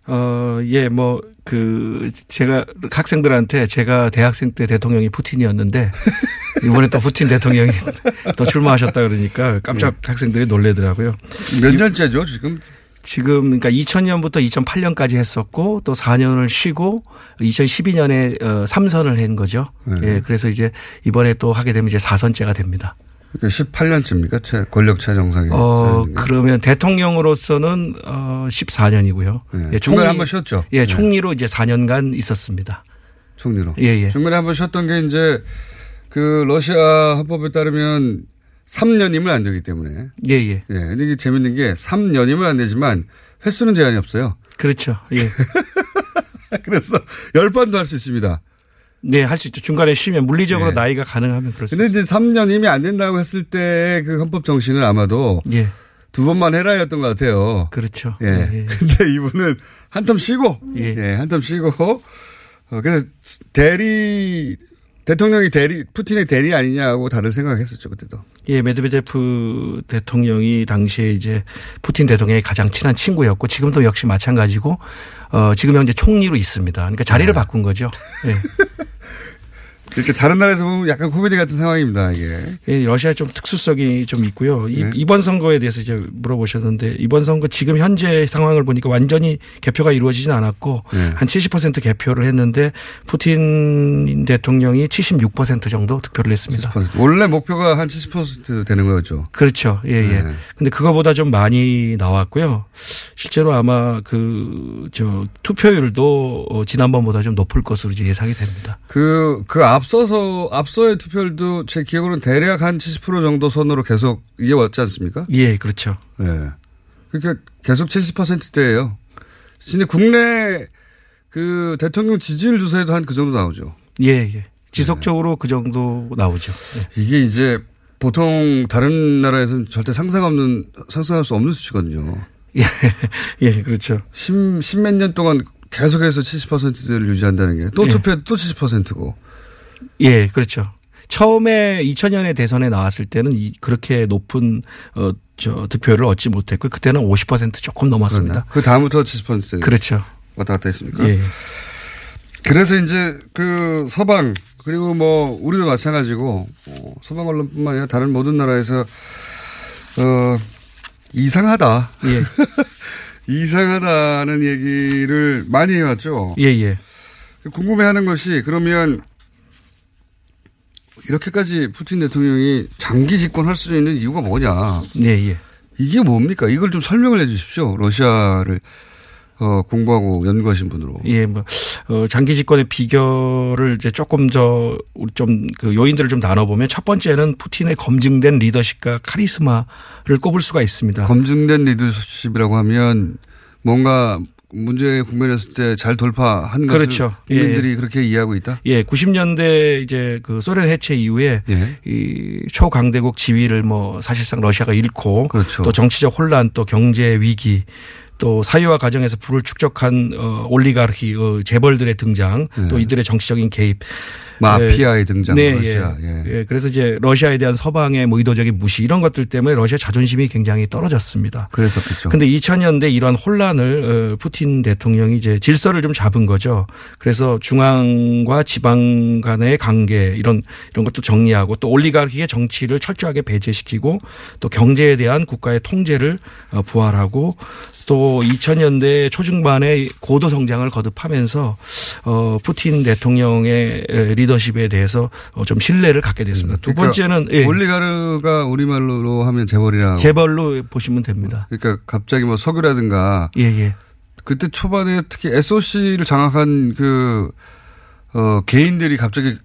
어, 예, 뭐, 그, 제가 학생들한테 제가 대학생 때 대통령이 푸틴이었는데 이번에 또 푸틴 대통령이 또 출마하셨다 그러니까 깜짝 학생들이 놀래더라고요. 몇 년째죠, 지금? 지금 그러니까 2000년부터 2008년까지 했었고 또 4년을 쉬고 2012년에 어, 3선을 한 거죠. 예, 그래서 이제 이번에 또 하게 되면 이제 4선째가 됩니다. 그러니까 18년째입니까? 최, 권력차 정상에. 어, 그러면 대통령으로서는 어 14년이고요. 예, 중간에 한번 쉬었죠. 예, 총리로 이제 4년간 있었습니다. 총리로. 예, 예. 중간에 한번 쉬었던 게 이제 그 러시아 헌법에 따르면 3년이면 안 되기 때문에. 예, 예. 예. 근데 이게 재밌는 게 3년이면 안 되지만 횟수는 제한이 없어요. 그렇죠. 예. 그래서 10번도 할 수 있습니다. 네, 할 수 있죠. 중간에 쉬면 물리적으로 예. 나이가 가능하면 그럴 수 근데 이제 3년이면 안 된다고 했을 때 그 헌법 정신은 아마도 예. 두 번만 해라였던 것 같아요. 그렇죠. 예. 예. 근데 이분은 한텀 쉬고, 예. 한텀 쉬고, 어, 그래서 대리, 대통령이 대리, 푸틴의 대리 아니냐고 다들 생각했었죠, 그때도. 예, 메드베제프 대통령이 당시에 이제 푸틴 대통령의 가장 친한 친구였고 지금도 역시 마찬가지고 어 지금 현재 총리로 있습니다. 그러니까 자리를 네. 바꾼 거죠. 예. 이렇게 다른 나라에서 보면 약간 코미디 같은 상황입니다, 이게. 예, 러시아 좀 특수성이 좀 있고요. 이, 네. 이 번 선거에 대해서 이제 물어보셨는데 이번 선거 지금 현재 상황을 보니까 완전히 개표가 이루어지진 않았고 네. 한70% 개표를 했는데 푸틴 대통령이 76% 정도 득표를 했습니다. 원래 목표가 한 70% 되는 거였죠. 그렇죠. 예, 예. 네. 근데 그거보다 좀 많이 나왔고요. 실제로 아마 그, 저, 투표율도 어, 지난번보다 좀 높을 것으로 이제 예상이 됩니다. 그, 그 앞 서서, 앞서의 투표율도 제 기억으로는 대략 한 70% 정도 선으로 계속 이어왔지 않습니까? 예, 그렇죠. 예. 그러니까 계속 70%대예요. 근데 국내 그 대통령 지지율 조사에도 한 그 정도 나오죠. 예, 예. 지속적으로 그 정도 나오죠. 예. 이게 이제 보통 다른 나라에서는 절대 상상 없는, 상상할 수 없는 수치거든요. 예, 예, 그렇죠. 십, 십몇 년 동안 계속해서 70%를 유지한다는 게또 예. 투표해도 또 70%고. 예, 그렇죠. 처음에 2000년에 대선에 나왔을 때는 이, 그렇게 높은 어, 저 득표를 얻지 못했고 그때는 50% 조금 넘었습니다. 그 다음부터 70%. 그렇죠. 왔다 갔다 했습니까? 예. 그래서 이제 그 서방 그리고 뭐 우리도 마찬가지고 어, 서방 언론뿐만 아니라 다른 모든 나라에서 어 이상하다. 예. 이상하다는 얘기를 많이 해왔죠. 예, 예. 궁금해하는 것이 그러면 이렇게까지 푸틴 대통령이 장기 집권할 수 있는 이유가 뭐냐? 예, 예. 이게 뭡니까? 이걸 좀 설명을 해 주십시오. 러시아를 어, 공부하고 연구하신 분으로. 예, 뭐, 어, 장기 집권의 비결을 이제 조금 저, 우리 좀 그 요인들을 좀 나눠보면 첫 번째는 푸틴의 검증된 리더십과 카리스마를 꼽을 수가 있습니다. 검증된 리더십이라고 하면 뭔가 문제에 국면했을 때 잘 돌파한 그렇죠. 것을 국민들이 그렇게 이해하고 있다? 예, 90년대 이제 그 소련 해체 이후에 예. 이 초강대국 지위를 뭐 사실상 러시아가 잃고 그렇죠. 또 정치적 혼란 또 경제 위기 또 사회화 과정에서 부를 축적한 어 올리가르히 어 재벌들의 등장 또 이들의 정치적인 개입 네. 마피아의 등장, 네, 러시아. 예. 예. 그래서 이제 러시아에 대한 서방의 뭐 의도적인 무시 이런 것들 때문에 러시아 자존심이 굉장히 떨어졌습니다. 그랬었겠죠. 근데 2000년대 이런 혼란을 어, 푸틴 대통령이 이제 질서를 좀 잡은 거죠. 그래서 중앙과 지방 간의 관계 이런 이런 것도 정리하고 또 올리가르키의 정치를 철저하게 배제시키고 또 경제에 대한 국가의 통제를 어, 부활하고 또 2000년대 초중반에 고도 성장을 거듭하면서 어 푸틴 대통령의 리더 십에 대해서 어, 좀 신뢰를 갖게 됐습니다. 두 그러니까 번째는 예. 올리가르가 우리말로 하면 재벌이라고. 재벌로 보시면 됩니다. 그러니까 갑자기 뭐 석유라든가. 예, 예. 그때 초반에 특히 SOC를 장악한 그, 어, 개인들이 갑자기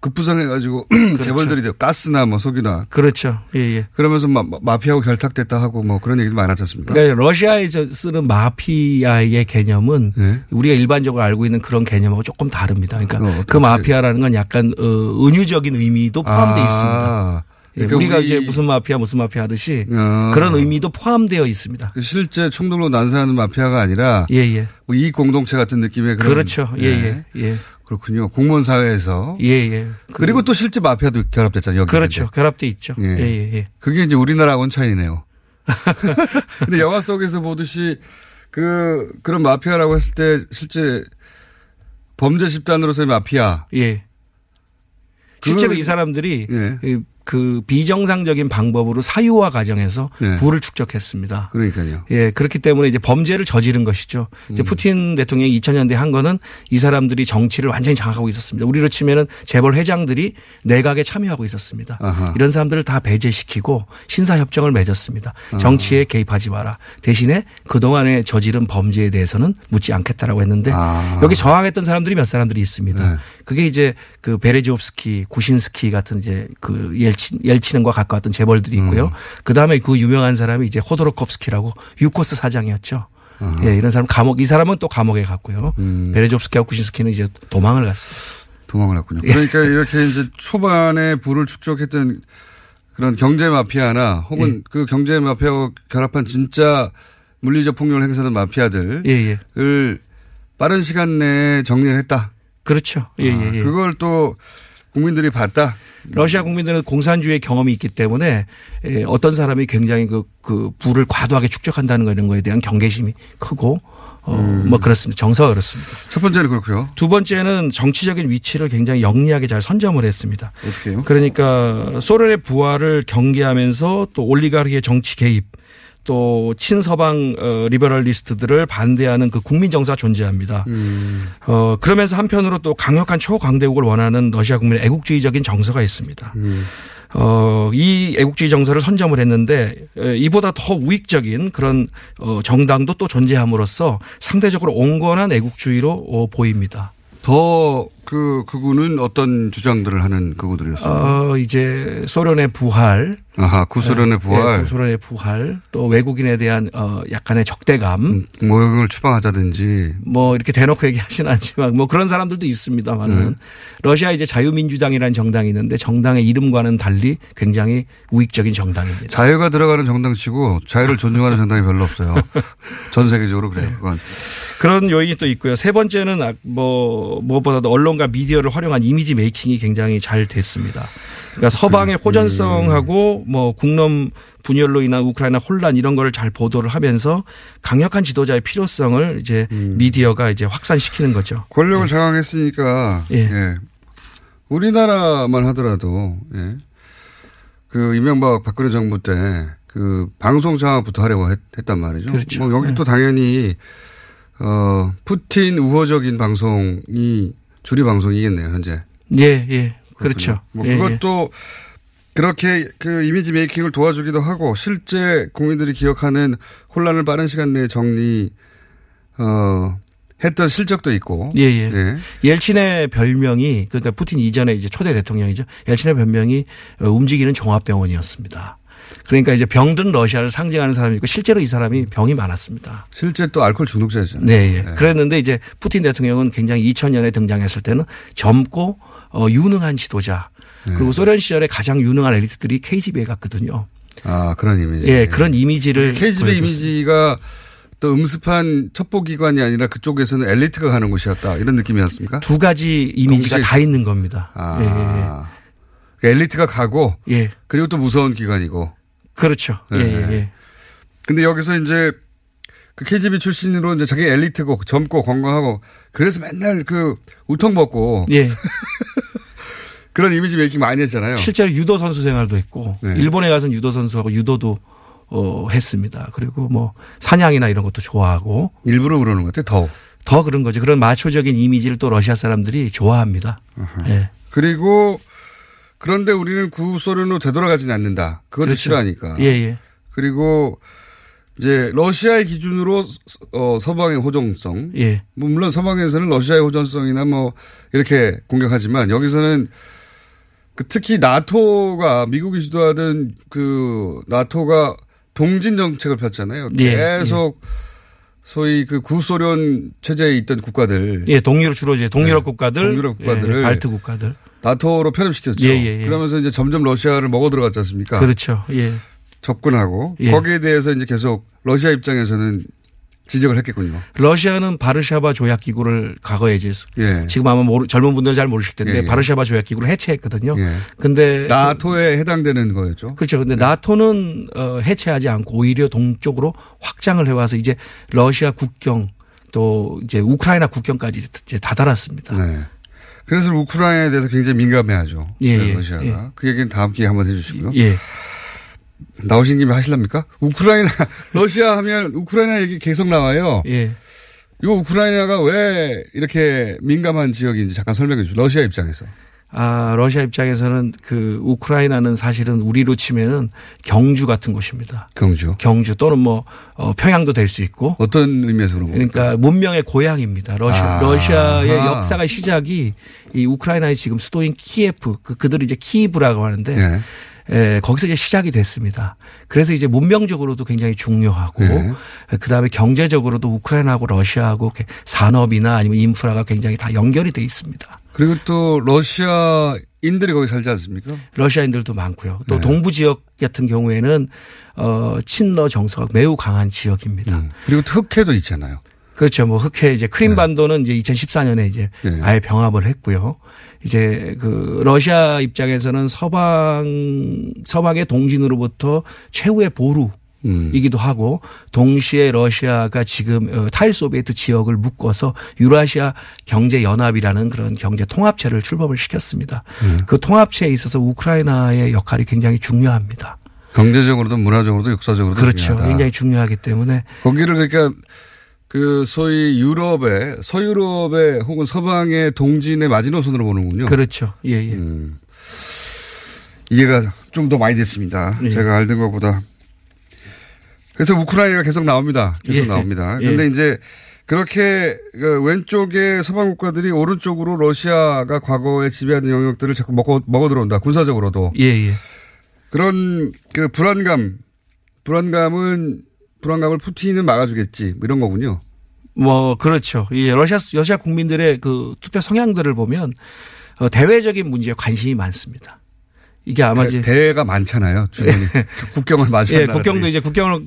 급부상해가지고 재벌들이 이제 가스나 뭐 석유나. 그렇죠. 예, 예. 그러면서 마, 마피아하고 결탁됐다 하고 뭐 그런 얘기도 많았지 않습니까? 그러니까 러시아에서 쓰는 마피아의 개념은 네. 우리가 일반적으로 알고 있는 그런 개념하고 조금 다릅니다. 그러니까 그 마피아라는 건 약간 어, 은유적인 의미도 포함되어 아. 있습니다. 예, 그러니까 우리가 우리- 이제 무슨 마피아 무슨 마피아 하듯이 어. 그런 의미도 포함되어 있습니다. 그 실제 총독으로 난사하는 마피아가 아니라 예, 예. 뭐 이익 공동체 같은 느낌의 그런 그렇죠. 예, 예, 예. 그렇군요. 공무원 사회에서 예, 예. 그리고 또 실제 마피아도 결합됐잖아요. 여기 그렇죠. 결합돼 있죠. 예. 예, 예, 예. 그게 이제 우리나라하고는 차이네요. 근데 영화 속에서 보듯이 그 그런 마피아라고 했을 때 실제 범죄 집단으로서의 마피아. 예. 실제로 그- 이 사람들이 예. 그, 그 비정상적인 방법으로 사유화 과정에서 네. 부를 축적했습니다. 그러니까요. 예, 그렇기 때문에 이제 범죄를 저지른 것이죠. 이제 음. 푸틴 대통령이 2000년대 한 거는 이 사람들이 정치를 완전히 장악하고 있었습니다. 우리로 치면은 재벌 회장들이 내각에 참여하고 있었습니다. 아하. 이런 사람들을 다 배제시키고 신사 협정을 맺었습니다. 아. 정치에 개입하지 마라. 대신에 그동안에 저지른 범죄에 대해서는 묻지 않겠다라고 했는데 아. 여기 저항했던 사람들이 몇 사람들이 있습니다. 네. 그게 이제 그 베레지옵스키, 구신스키 같은 이제 그 옐친, 옐친과 가까웠던 재벌들이 있고요. 음. 그 다음에 그 유명한 사람이 이제 호도로kov스키라고 유코스 사장이었죠. 예, 이런 사람 감옥, 이 사람은 또 감옥에 갔고요. 음. 베레지옵스키하고 구신스키는 이제 도망을 갔어요. 도망을 했군요. 예. 그러니까 이렇게 이제 초반에 부를 축적했던 그런 경제 마피아나 예. 혹은 그 경제 마피아와 결합한 진짜 물리적 폭력을 행사하는 마피아들을 예, 빠른 시간 내에 정리를 했다. 그렇죠. 예, 아, 예, 예. 그걸 또 국민들이 봤다. 러시아 국민들은 공산주의 경험이 있기 때문에 예, 어떤 사람이 굉장히 그, 그 부를 과도하게 축적한다는 거 이런 거에 대한 경계심이 크고 어, 음. 뭐 그렇습니다. 정서가 그렇습니다. 첫 번째는 그렇고요. 두 번째는 정치적인 위치를 굉장히 영리하게 잘 선점을 했습니다. 어떻게요? 그러니까 소련의 부활을 경계하면서 또 올리가르히의 정치 개입 또 친서방 어, 리버럴리스트들을 반대하는 그 국민 정서가 존재합니다. 음. 어 그러면서 한편으로 또 강력한 초강대국을 원하는 러시아 국민의 애국주의적인 정서가 있습니다. 음. 어, 이 애국주의 정서를 선점을 했는데 에, 이보다 더 우익적인 그런 어, 정당도 또 존재함으로써 상대적으로 온건한 애국주의로 어, 보입니다. 더 그 그군은 어떤 주장들을 하는 그구들이었어요. 어, 이제 소련의 부활. 아하, 구소련의 예, 부활. 예, 구소련의 부활. 또 외국인에 대한 어, 약간의 적대감. 모욕을 추방하자든지. 뭐 이렇게 대놓고 얘기하지는 않지만 뭐 그런 사람들도 있습니다만은 네. 러시아 이제 자유민주당이라는 정당이 있는데 정당의 이름과는 달리 굉장히 우익적인 정당입니다. 자유가 들어가는 정당치고 자유를 존중하는 정당이 별로 없어요. 전 세계적으로 그래요. 그건. 그런 요인이 또 있고요. 세 번째는 아, 뭐 무엇보다도 언론과 미디어를 활용한 이미지 메이킹이 굉장히 잘 됐습니다. 그러니까 서방의 호전성하고 뭐 국론 분열로 인한 우크라이나 혼란 이런 거를 잘 보도를 하면서 강력한 지도자의 필요성을 이제 미디어가 이제 확산시키는 거죠. 권력을 장악했으니까 예. 예. 우리나라만 하더라도 예. 그 이명박 박근혜 정부 때 그 방송 장악부터 하려고 했, 단 말이죠. 그렇죠. 뭐 여기 또 당연히 어 푸틴 우호적인 방송이 주류 방송이겠네요 현재. 예, 예. 그렇죠. 뭐 예, 예. 그것도 그렇게 그 이미지 메이킹을 도와주기도 하고 실제 국민들이 기억하는 혼란을 빠른 시간 내에 정리 어 했던 실적도 있고. 예, 예. 옐친의 별명이 그러니까 푸틴 이전에 이제 초대 대통령이죠. 옐친의 별명이 어, 움직이는 종합병원이었습니다. 그러니까 이제 병든 러시아를 상징하는 사람이고 실제로 이 사람이 병이 많았습니다. 실제 또 알코올 중독자였잖아요. 네, 예. 그랬는데 이제 푸틴 대통령은 굉장히 2000년에 등장했을 때는 젊고 어, 유능한 지도자 네. 그리고 소련 시절에 가장 유능한 엘리트들이 KGB에 갔거든요. 아 그런 이미지. 예, 그런 이미지를 KGB 보여줬습니다. 이미지가 또 음습한 첩보기관이 아니라 그쪽에서는 엘리트가 가는 곳이었다 이런 느낌이었습니까? 두 가지 이미지가 동시에 다 있는 겁니다. 아. 예, 예, 예. 그러니까 엘리트가 가고 예. 그리고 또 무서운 기관이고. 그렇죠. 예, 네. 예, 예. 근데 여기서 이제 그 KGB 출신으로 이제 자기 엘리트고 젊고 건강하고 그래서 맨날 그 우통 벗고 예. 그런 이미지 메이킹 많이 했잖아요. 실제로 유도 선수 생활도 했고 네. 일본에 가서 유도 선수하고 유도도 어, 했습니다. 그리고 뭐 사냥이나 이런 것도 좋아하고 일부러 그러는 것 같아요. 더. 더 그런 거죠. 그런 마초적인 이미지를 또 러시아 사람들이 좋아합니다. 예. 그리고 그런데 우리는 구소련으로 되돌아가지는 않는다. 그것도 그렇죠. 싫어하니까. 예, 예. 그리고 이제 러시아의 기준으로 어, 서방의 호전성. 예. 뭐 물론 서방에서는 러시아의 호전성이나 뭐 이렇게 공격하지만 여기서는 그 특히 나토가 미국이 주도하던 그 나토가 동진 정책을 폈잖아요. 예, 계속 소위 그 구소련 체제에 있던 국가들. 예, 동유럽 주로 이제 동유럽 국가들, 네. 동유럽 국가들을 예, 발트 국가들. 나토로 편입시켰죠. 예, 예, 예. 그러면서 이제 점점 러시아를 먹어 들어갔지 않습니까? 그렇죠. 예. 접근하고 예. 거기에 대해서 이제 계속 러시아 입장에서는 지적을 했겠군요. 러시아는 바르샤바 조약 기구를 과거에 예. 지금 아마 모르, 젊은 분들은 잘 모르실 텐데 예, 예. 바르샤바 조약 기구를 해체했거든요. 예. 근데 나토에 해당되는 거였죠. 그렇죠. 근데 나토는 어, 해체하지 않고 오히려 동쪽으로 확장을 해 와서 이제 러시아 국경 또 이제 우크라이나 국경까지 이제 다다랐습니다. 네. 그래서 우크라이나에 대해서 굉장히 민감해하죠. 예, 네, 예, 러시아가. 예. 그 얘기는 다음 기회에 한번 해주시고요. 예. 나오신 김에 하실랍니까? 우크라이나, 러시아 하면 우크라이나 얘기 계속 나와요. 예. 이 우크라이나가 왜 이렇게 민감한 지역인지 잠깐 설명해 주세요. 러시아 입장에서. 아, 러시아 입장에서는 그 우크라이나는 사실은 우리로 치면은 경주 같은 곳입니다. 경주. 경주 또는 뭐 어, 평양도 될 수 있고. 어떤 의미에서 그런 겁니까? 그러니까 문명의 고향입니다. 러시아. 아. 러시아의. 역사가 시작이 이 우크라이나의 지금 수도인 키예프 그 그들을 이제 키이브라고 하는데 네. 에, 거기서 이제 시작이 됐습니다. 그래서 이제 문명적으로도 굉장히 중요하고 네. 그 다음에 경제적으로도 우크라이나하고 러시아하고 산업이나 아니면 인프라가 굉장히 다 연결이 돼 있습니다. 그리고 또 러시아인들이 거기 살지 않습니까? 러시아인들도 많고요. 또 네. 동부 지역 같은 경우에는 어 친러 정서가 매우 강한 지역입니다. 그리고 또 흑해도 있잖아요. 그렇죠. 뭐 흑해 이제 크림반도는 이제 2014년에 이제 네. 아예 병합을 했고요. 이제 그 러시아 입장에서는 서방 서방의 동진으로부터 최후의 보루 음. 이기도 하고 동시에 러시아가 지금 어, 탈소비에트 지역을 묶어서 유라시아 경제 연합이라는 그런 경제 통합체를 출범을 시켰습니다. 음. 그 통합체에 있어서 우크라이나의 역할이 굉장히 중요합니다. 경제적으로도 문화적으로도 역사적으로도 그렇죠. 중요하다. 굉장히 중요하기 때문에 거기를 그러니까 그 소위 유럽의 서유럽의 혹은 서방의 동진의 마지노선으로 보는군요. 그렇죠. 예, 예. 음. 이해가 좀 더 많이 됐습니다. 예. 제가 알던 것보다. 그래서 우크라이나가 계속 나옵니다. 계속 예. 나옵니다. 예. 그런데 이제 그렇게 그 왼쪽에 서방 국가들이 오른쪽으로 러시아가 과거에 지배하던 영역들을 자꾸 먹어, 먹어 들어온다. 군사적으로도. 예, 예. 그런 그 불안감, 불안감은 불안감을 푸틴은 막아주겠지. 뭐 이런 거군요. 뭐 그렇죠. 이 러시아 러시아 국민들의 그 투표 성향들을 보면 어, 대외적인 문제에 관심이 많습니다. 이게 아마 대, 대가 많잖아요. 주변이. 국경을 맞이하는 예, 국경도 이제 국경을 어,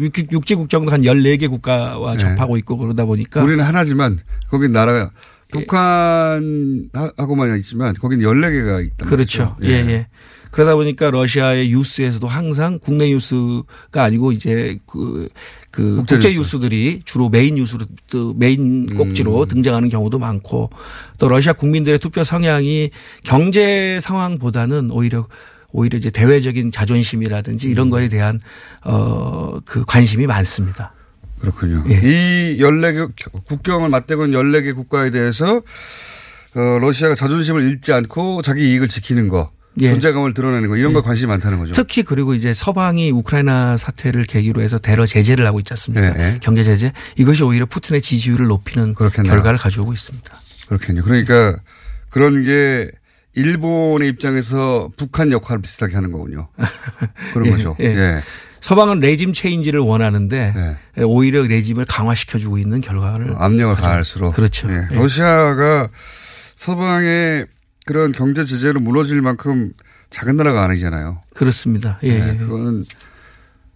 육- 육지 국경도 한 14개 국가와 네. 접하고 있고 그러다 보니까 우리는 하나지만 거긴 나라가 북한하고만 있지만 거긴 14개가 있단 그렇죠. 말이죠. 예, 예. 그러다 보니까 러시아의 뉴스에서도 항상 국내 뉴스가 아니고 이제 그, 그 국제 국제, 뉴스. 뉴스들이 주로 메인 뉴스로 또 메인 꼭지로 음. 등장하는 경우도 많고 또 러시아 국민들의 투표 성향이 경제 상황보다는 오히려 오히려 이제 대외적인 자존심이라든지 음. 이런 거에 대한 어그 관심이 많습니다. 그렇군요. 예. 이 14개 국경을 맞대고 있는 14개 국가에 대해서 어, 러시아가 자존심을 잃지 않고 자기 이익을 지키는 거, 예. 존재감을 드러내는 거 이런 거 관심이 많다는 거죠. 특히 그리고 이제 서방이 우크라이나 사태를 계기로 해서 대러 제재를 하고 있지 않습니까? 네. 경제 제재 이것이 오히려 푸틴의 지지율을 높이는 그렇겠네요. 결과를 가져오고 있습니다. 그렇군요. 그러니까 그런 게 일본의 입장에서 북한 역할을 비슷하게 하는 거군요. 그런 예, 거죠. 예. 예. 서방은 레짐 체인지를 원하는데 오히려 레짐을 강화시켜주고 있는 결과를 압력을 가할수록. 그렇죠. 예. 예. 러시아가 서방의 그런 경제 제재로 무너질 만큼 작은 나라가 아니잖아요. 그렇습니다. 예, 네, 예. 그거는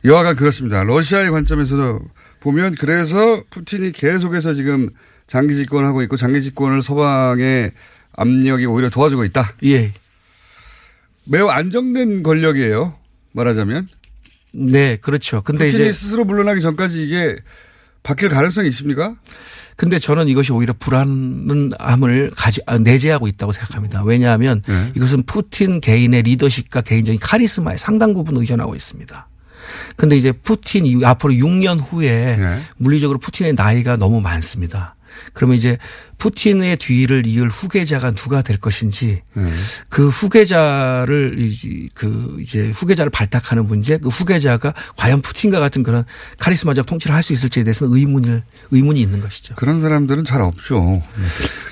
여하간 그렇습니다. 러시아의 관점에서 보면 그래서 푸틴이 계속해서 지금 장기 집권을 하고 있고 장기 집권을 서방의 압력이 오히려 도와주고 있다. 예. 매우 안정된 권력이에요. 말하자면. 네, 그렇죠. 근데 푸틴이 이제 스스로 물러나기 전까지 이게 바뀔 가능성이 있습니까? 근데 저는 이것이 오히려 불안함을 가지 아, 내재하고 있다고 생각합니다. 왜냐하면 네. 이것은 푸틴 개인의 리더십과 개인적인 카리스마에 상당 부분 의존하고 있습니다. 근데 이제 푸틴 앞으로 6년 후에 네. 물리적으로 푸틴의 나이가 너무 많습니다. 그러면 이제 푸틴의 뒤를 이을 후계자가 누가 될 것인지 네. 그 후계자를 이제 그 이제 후계자를 발탁하는 문제 그 후계자가 과연 푸틴과 같은 그런 카리스마적 통치를 할 수 있을지에 대해서는 의문을 의문이 있는 것이죠. 그런 사람들은 잘 없죠.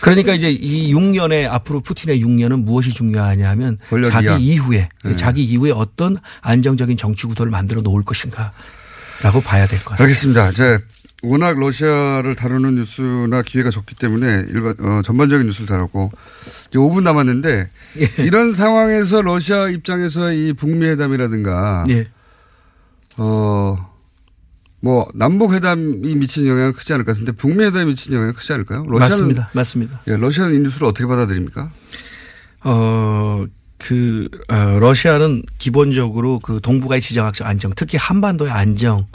그러니까 이제 이 6년의 앞으로 푸틴의 6년은 무엇이 중요하냐면 권력 자기 이하. 이후에 네. 자기 이후에 어떤 안정적인 정치 구도를 만들어 놓을 것인가라고 봐야 될 것 같습니다. 알겠습니다. 이제 워낙 러시아를 다루는 뉴스나 기회가 적기 때문에 일반 어, 전반적인 뉴스를 다뤘고 이제 5분 남았는데 예. 이런 상황에서 러시아 입장에서 이 북미 회담이라든가 예. 어뭐 남북 회담이 미친 영향은 크지 않을 것 같은데 북미 회담이 미친 영향은 크지 않을까요? 러시아는 맞습니다. 맞습니다. 예, 러시아는 이 뉴스를 어떻게 받아들입니까? 어, 그, 어, 러시아는 기본적으로 그 동북아의 지정학적 안정, 특히 한반도의 안정,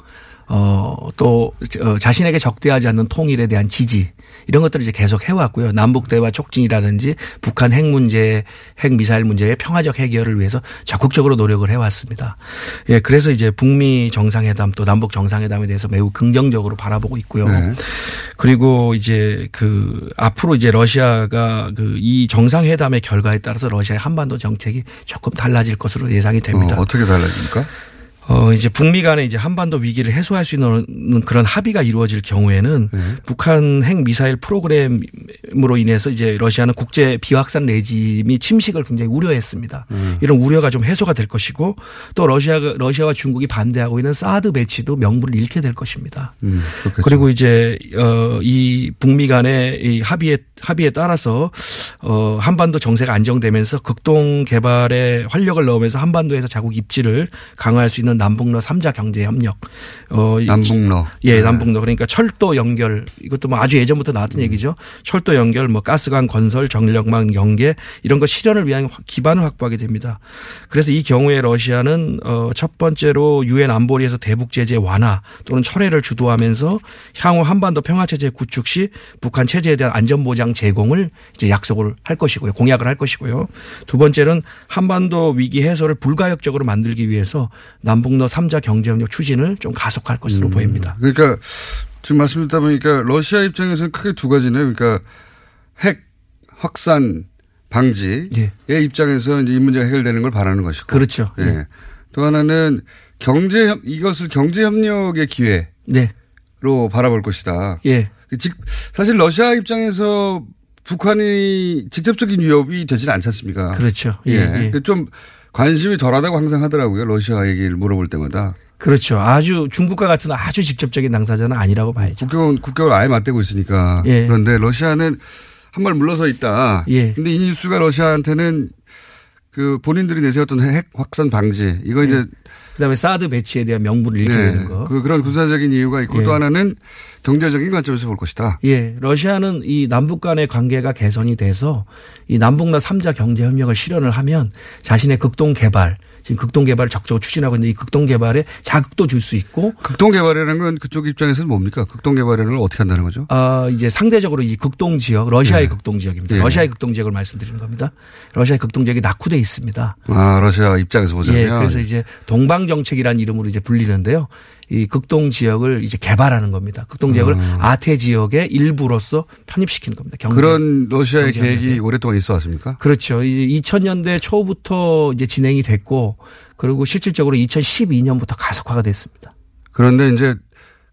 어, 또, 어, 자신에게 적대하지 않는 통일에 대한 지지, 이런 것들을 이제 계속 해왔고요. 남북 대화 촉진이라든지 북한 핵 문제, 핵 미사일 문제의 평화적 해결을 위해서 적극적으로 노력을 해왔습니다. 예, 그래서 이제 북미 정상회담 또 남북 정상회담에 대해서 매우 긍정적으로 바라보고 있고요. 네. 그리고 이제 그 앞으로 이제 러시아가 그 이 정상회담의 결과에 따라서 러시아의 한반도 정책이 조금 달라질 것으로 예상이 됩니다. 어, 어떻게 달라집니까? 어, 이제 북미 간에 이제 한반도 위기를 해소할 수 있는 그런 합의가 이루어질 경우에는 네. 북한 핵 미사일 프로그램으로 인해서 이제 러시아는 국제 비확산 레짐이 침식을 굉장히 우려했습니다. 음. 이런 우려가 좀 해소가 될 것이고 또 러시아가 러시아와 중국이 반대하고 있는 사드 배치도 명분을 잃게 될 것입니다. 음. 그리고 이제 어이 북미 간의 이 합의에 합의에 따라서 어 한반도 정세가 안정되면서 극동 개발에 활력을 넣으면서 한반도에서 자국 입지를 강화할 수 있는 남북러 3자 경제 협력. 어 남북러. 예, 네. 남북로 그러니까 철도 연결 이것도 뭐 아주 예전부터 나왔던 얘기죠. 철도 연결, 뭐 가스관 건설, 전력망 연계 이런 거 실현을 위한 기반을 확보하게 됩니다. 그래서 이 경우에 러시아는 어첫 번째로 유엔 안보리에서 대북 제재 완화 또는 철회를 주도하면서 향후 한반도 평화 체제 구축 시 북한 체제에 대한 안전 보장 제공을 이제 약속을 할 것이고요. 공약을 할 것이고요. 두 번째는 한반도 위기 해소를 불가역적으로 만들기 위해서 남북 러 3자 경제협력 추진을 좀 가속할 것으로 보입니다. 그러니까 지금 말씀 듣다 보니까 러시아 입장에서는 크게 두 가지네요. 그러니까 핵 확산 방지의 입장에서 이제 이 문제가 해결되는 걸 바라는 것이고. 그렇죠. 예. 예. 또 하나는 경제 협- 이것을 경제 협력의 기회로 네. 바라볼 것이다. 예. 즉 사실 러시아 입장에서 북한이 직접적인 위협이 되지는 않지 않습니까? 그렇죠. 예. 예, 예. 그러니까 좀 관심이 덜하다고 항상 하더라고요. 러시아 얘기를 물어볼 때마다. 그렇죠. 아주 중국과 같은 아주 직접적인 당사자는 아니라고 봐야죠. 국경은 국경을 아예 맞대고 있으니까. 예. 그런데 러시아는 한 발 물러서 있다. 예. 근데 이 뉴스가 러시아한테는 그 본인들이 내세웠던 핵 확산 방지 이거 이제 그다음에 사드 배치에 대한 명분을 잃게 네. 거. 그 그런 군사적인 이유가 있고 예. 또 하나는 경제적인 관점에서 볼 것이다. 예, 러시아는 이 남북 간의 관계가 개선이 돼서 이 남북나 3자 경제 협력을 실현을 하면 자신의 극동 개발, 지금 극동 개발을 적극적으로 추진하고 있는데 이 극동 개발에 자극도 줄 수 있고 극동 개발이라는 건 그쪽 입장에서는 뭡니까? 극동 개발이라는 걸 어떻게 한다는 거죠? 아, 이제 상대적으로 이 극동 지역, 러시아의 예. 극동 지역입니다. 예. 러시아의 극동 지역을 말씀드리는 겁니다. 러시아의 극동 지역이 낙후돼 있습니다. 아, 러시아 입장에서 보자면. 예, 그래서 이제 동방 정책이라는 이름으로 이제 불리는데요. 이 극동 지역을 이제 개발하는 겁니다. 극동 지역을 아태 지역의 일부로서 편입시키는 겁니다. 경제. 그런 러시아의 계획이 오랫동안 있어 왔습니까? 그렇죠. 이 2000년대 초부터 이제 진행이 됐고 그리고 실질적으로 2012년부터 가속화가 됐습니다. 그런데 이제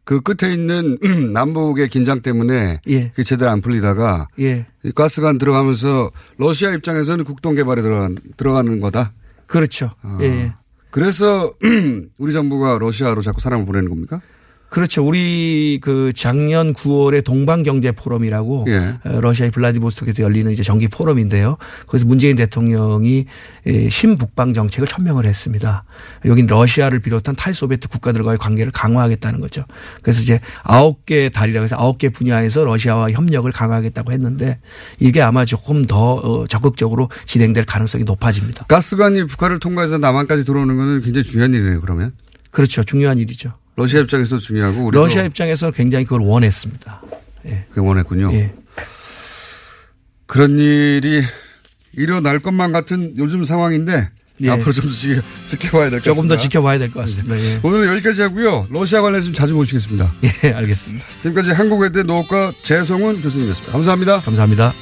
그 끝에 있는 남북의 긴장 때문에 예. 그게 제대로 안 풀리다가 예. 이 가스관 들어가면서 러시아 입장에서는 국동 개발에 들어간, 들어가는 거다. 그렇죠. 아. 예, 예. 그래서 우리 정부가 러시아로 자꾸 사람을 보내는 겁니까? 그렇죠. 우리 그 작년 9월에 동방 경제 포럼이라고 예. 어, 러시아의 블라디보스토크에서 열리는 이제 정기 포럼인데요. 거기서 문재인 대통령이 에, 신북방 정책을 천명을 했습니다. 여긴 러시아를 비롯한 탈소비에트 국가들과의 관계를 강화하겠다는 거죠. 그래서 이제 아홉 개 다리라고 해서 아홉 개 분야에서 러시아와 협력을 강화하겠다고 했는데 이게 아마 조금 더 어, 적극적으로 진행될 가능성이 높아집니다. 가스관이 북한을 통과해서 남한까지 들어오는 거는 굉장히 중요한 일이네요, 그러면. 그렇죠. 중요한 일이죠. 러시아 입장에서도 중요하고 러시아 입장에서 굉장히 그걸 원했습니다. 그게 원했군요. 예. 그런 일이 일어날 것만 같은 요즘 상황인데 예. 앞으로 좀 지, 지켜봐야 될 것 같습니다. 조금 더 지켜봐야 될 것 같습니다. 예. 오늘 여기까지 하고요. 러시아 관련해서 좀 자주 모시겠습니다. 예, 알겠습니다. 지금까지 한국외대 노학과 재성훈 교수님이었습니다. 감사합니다. 감사합니다.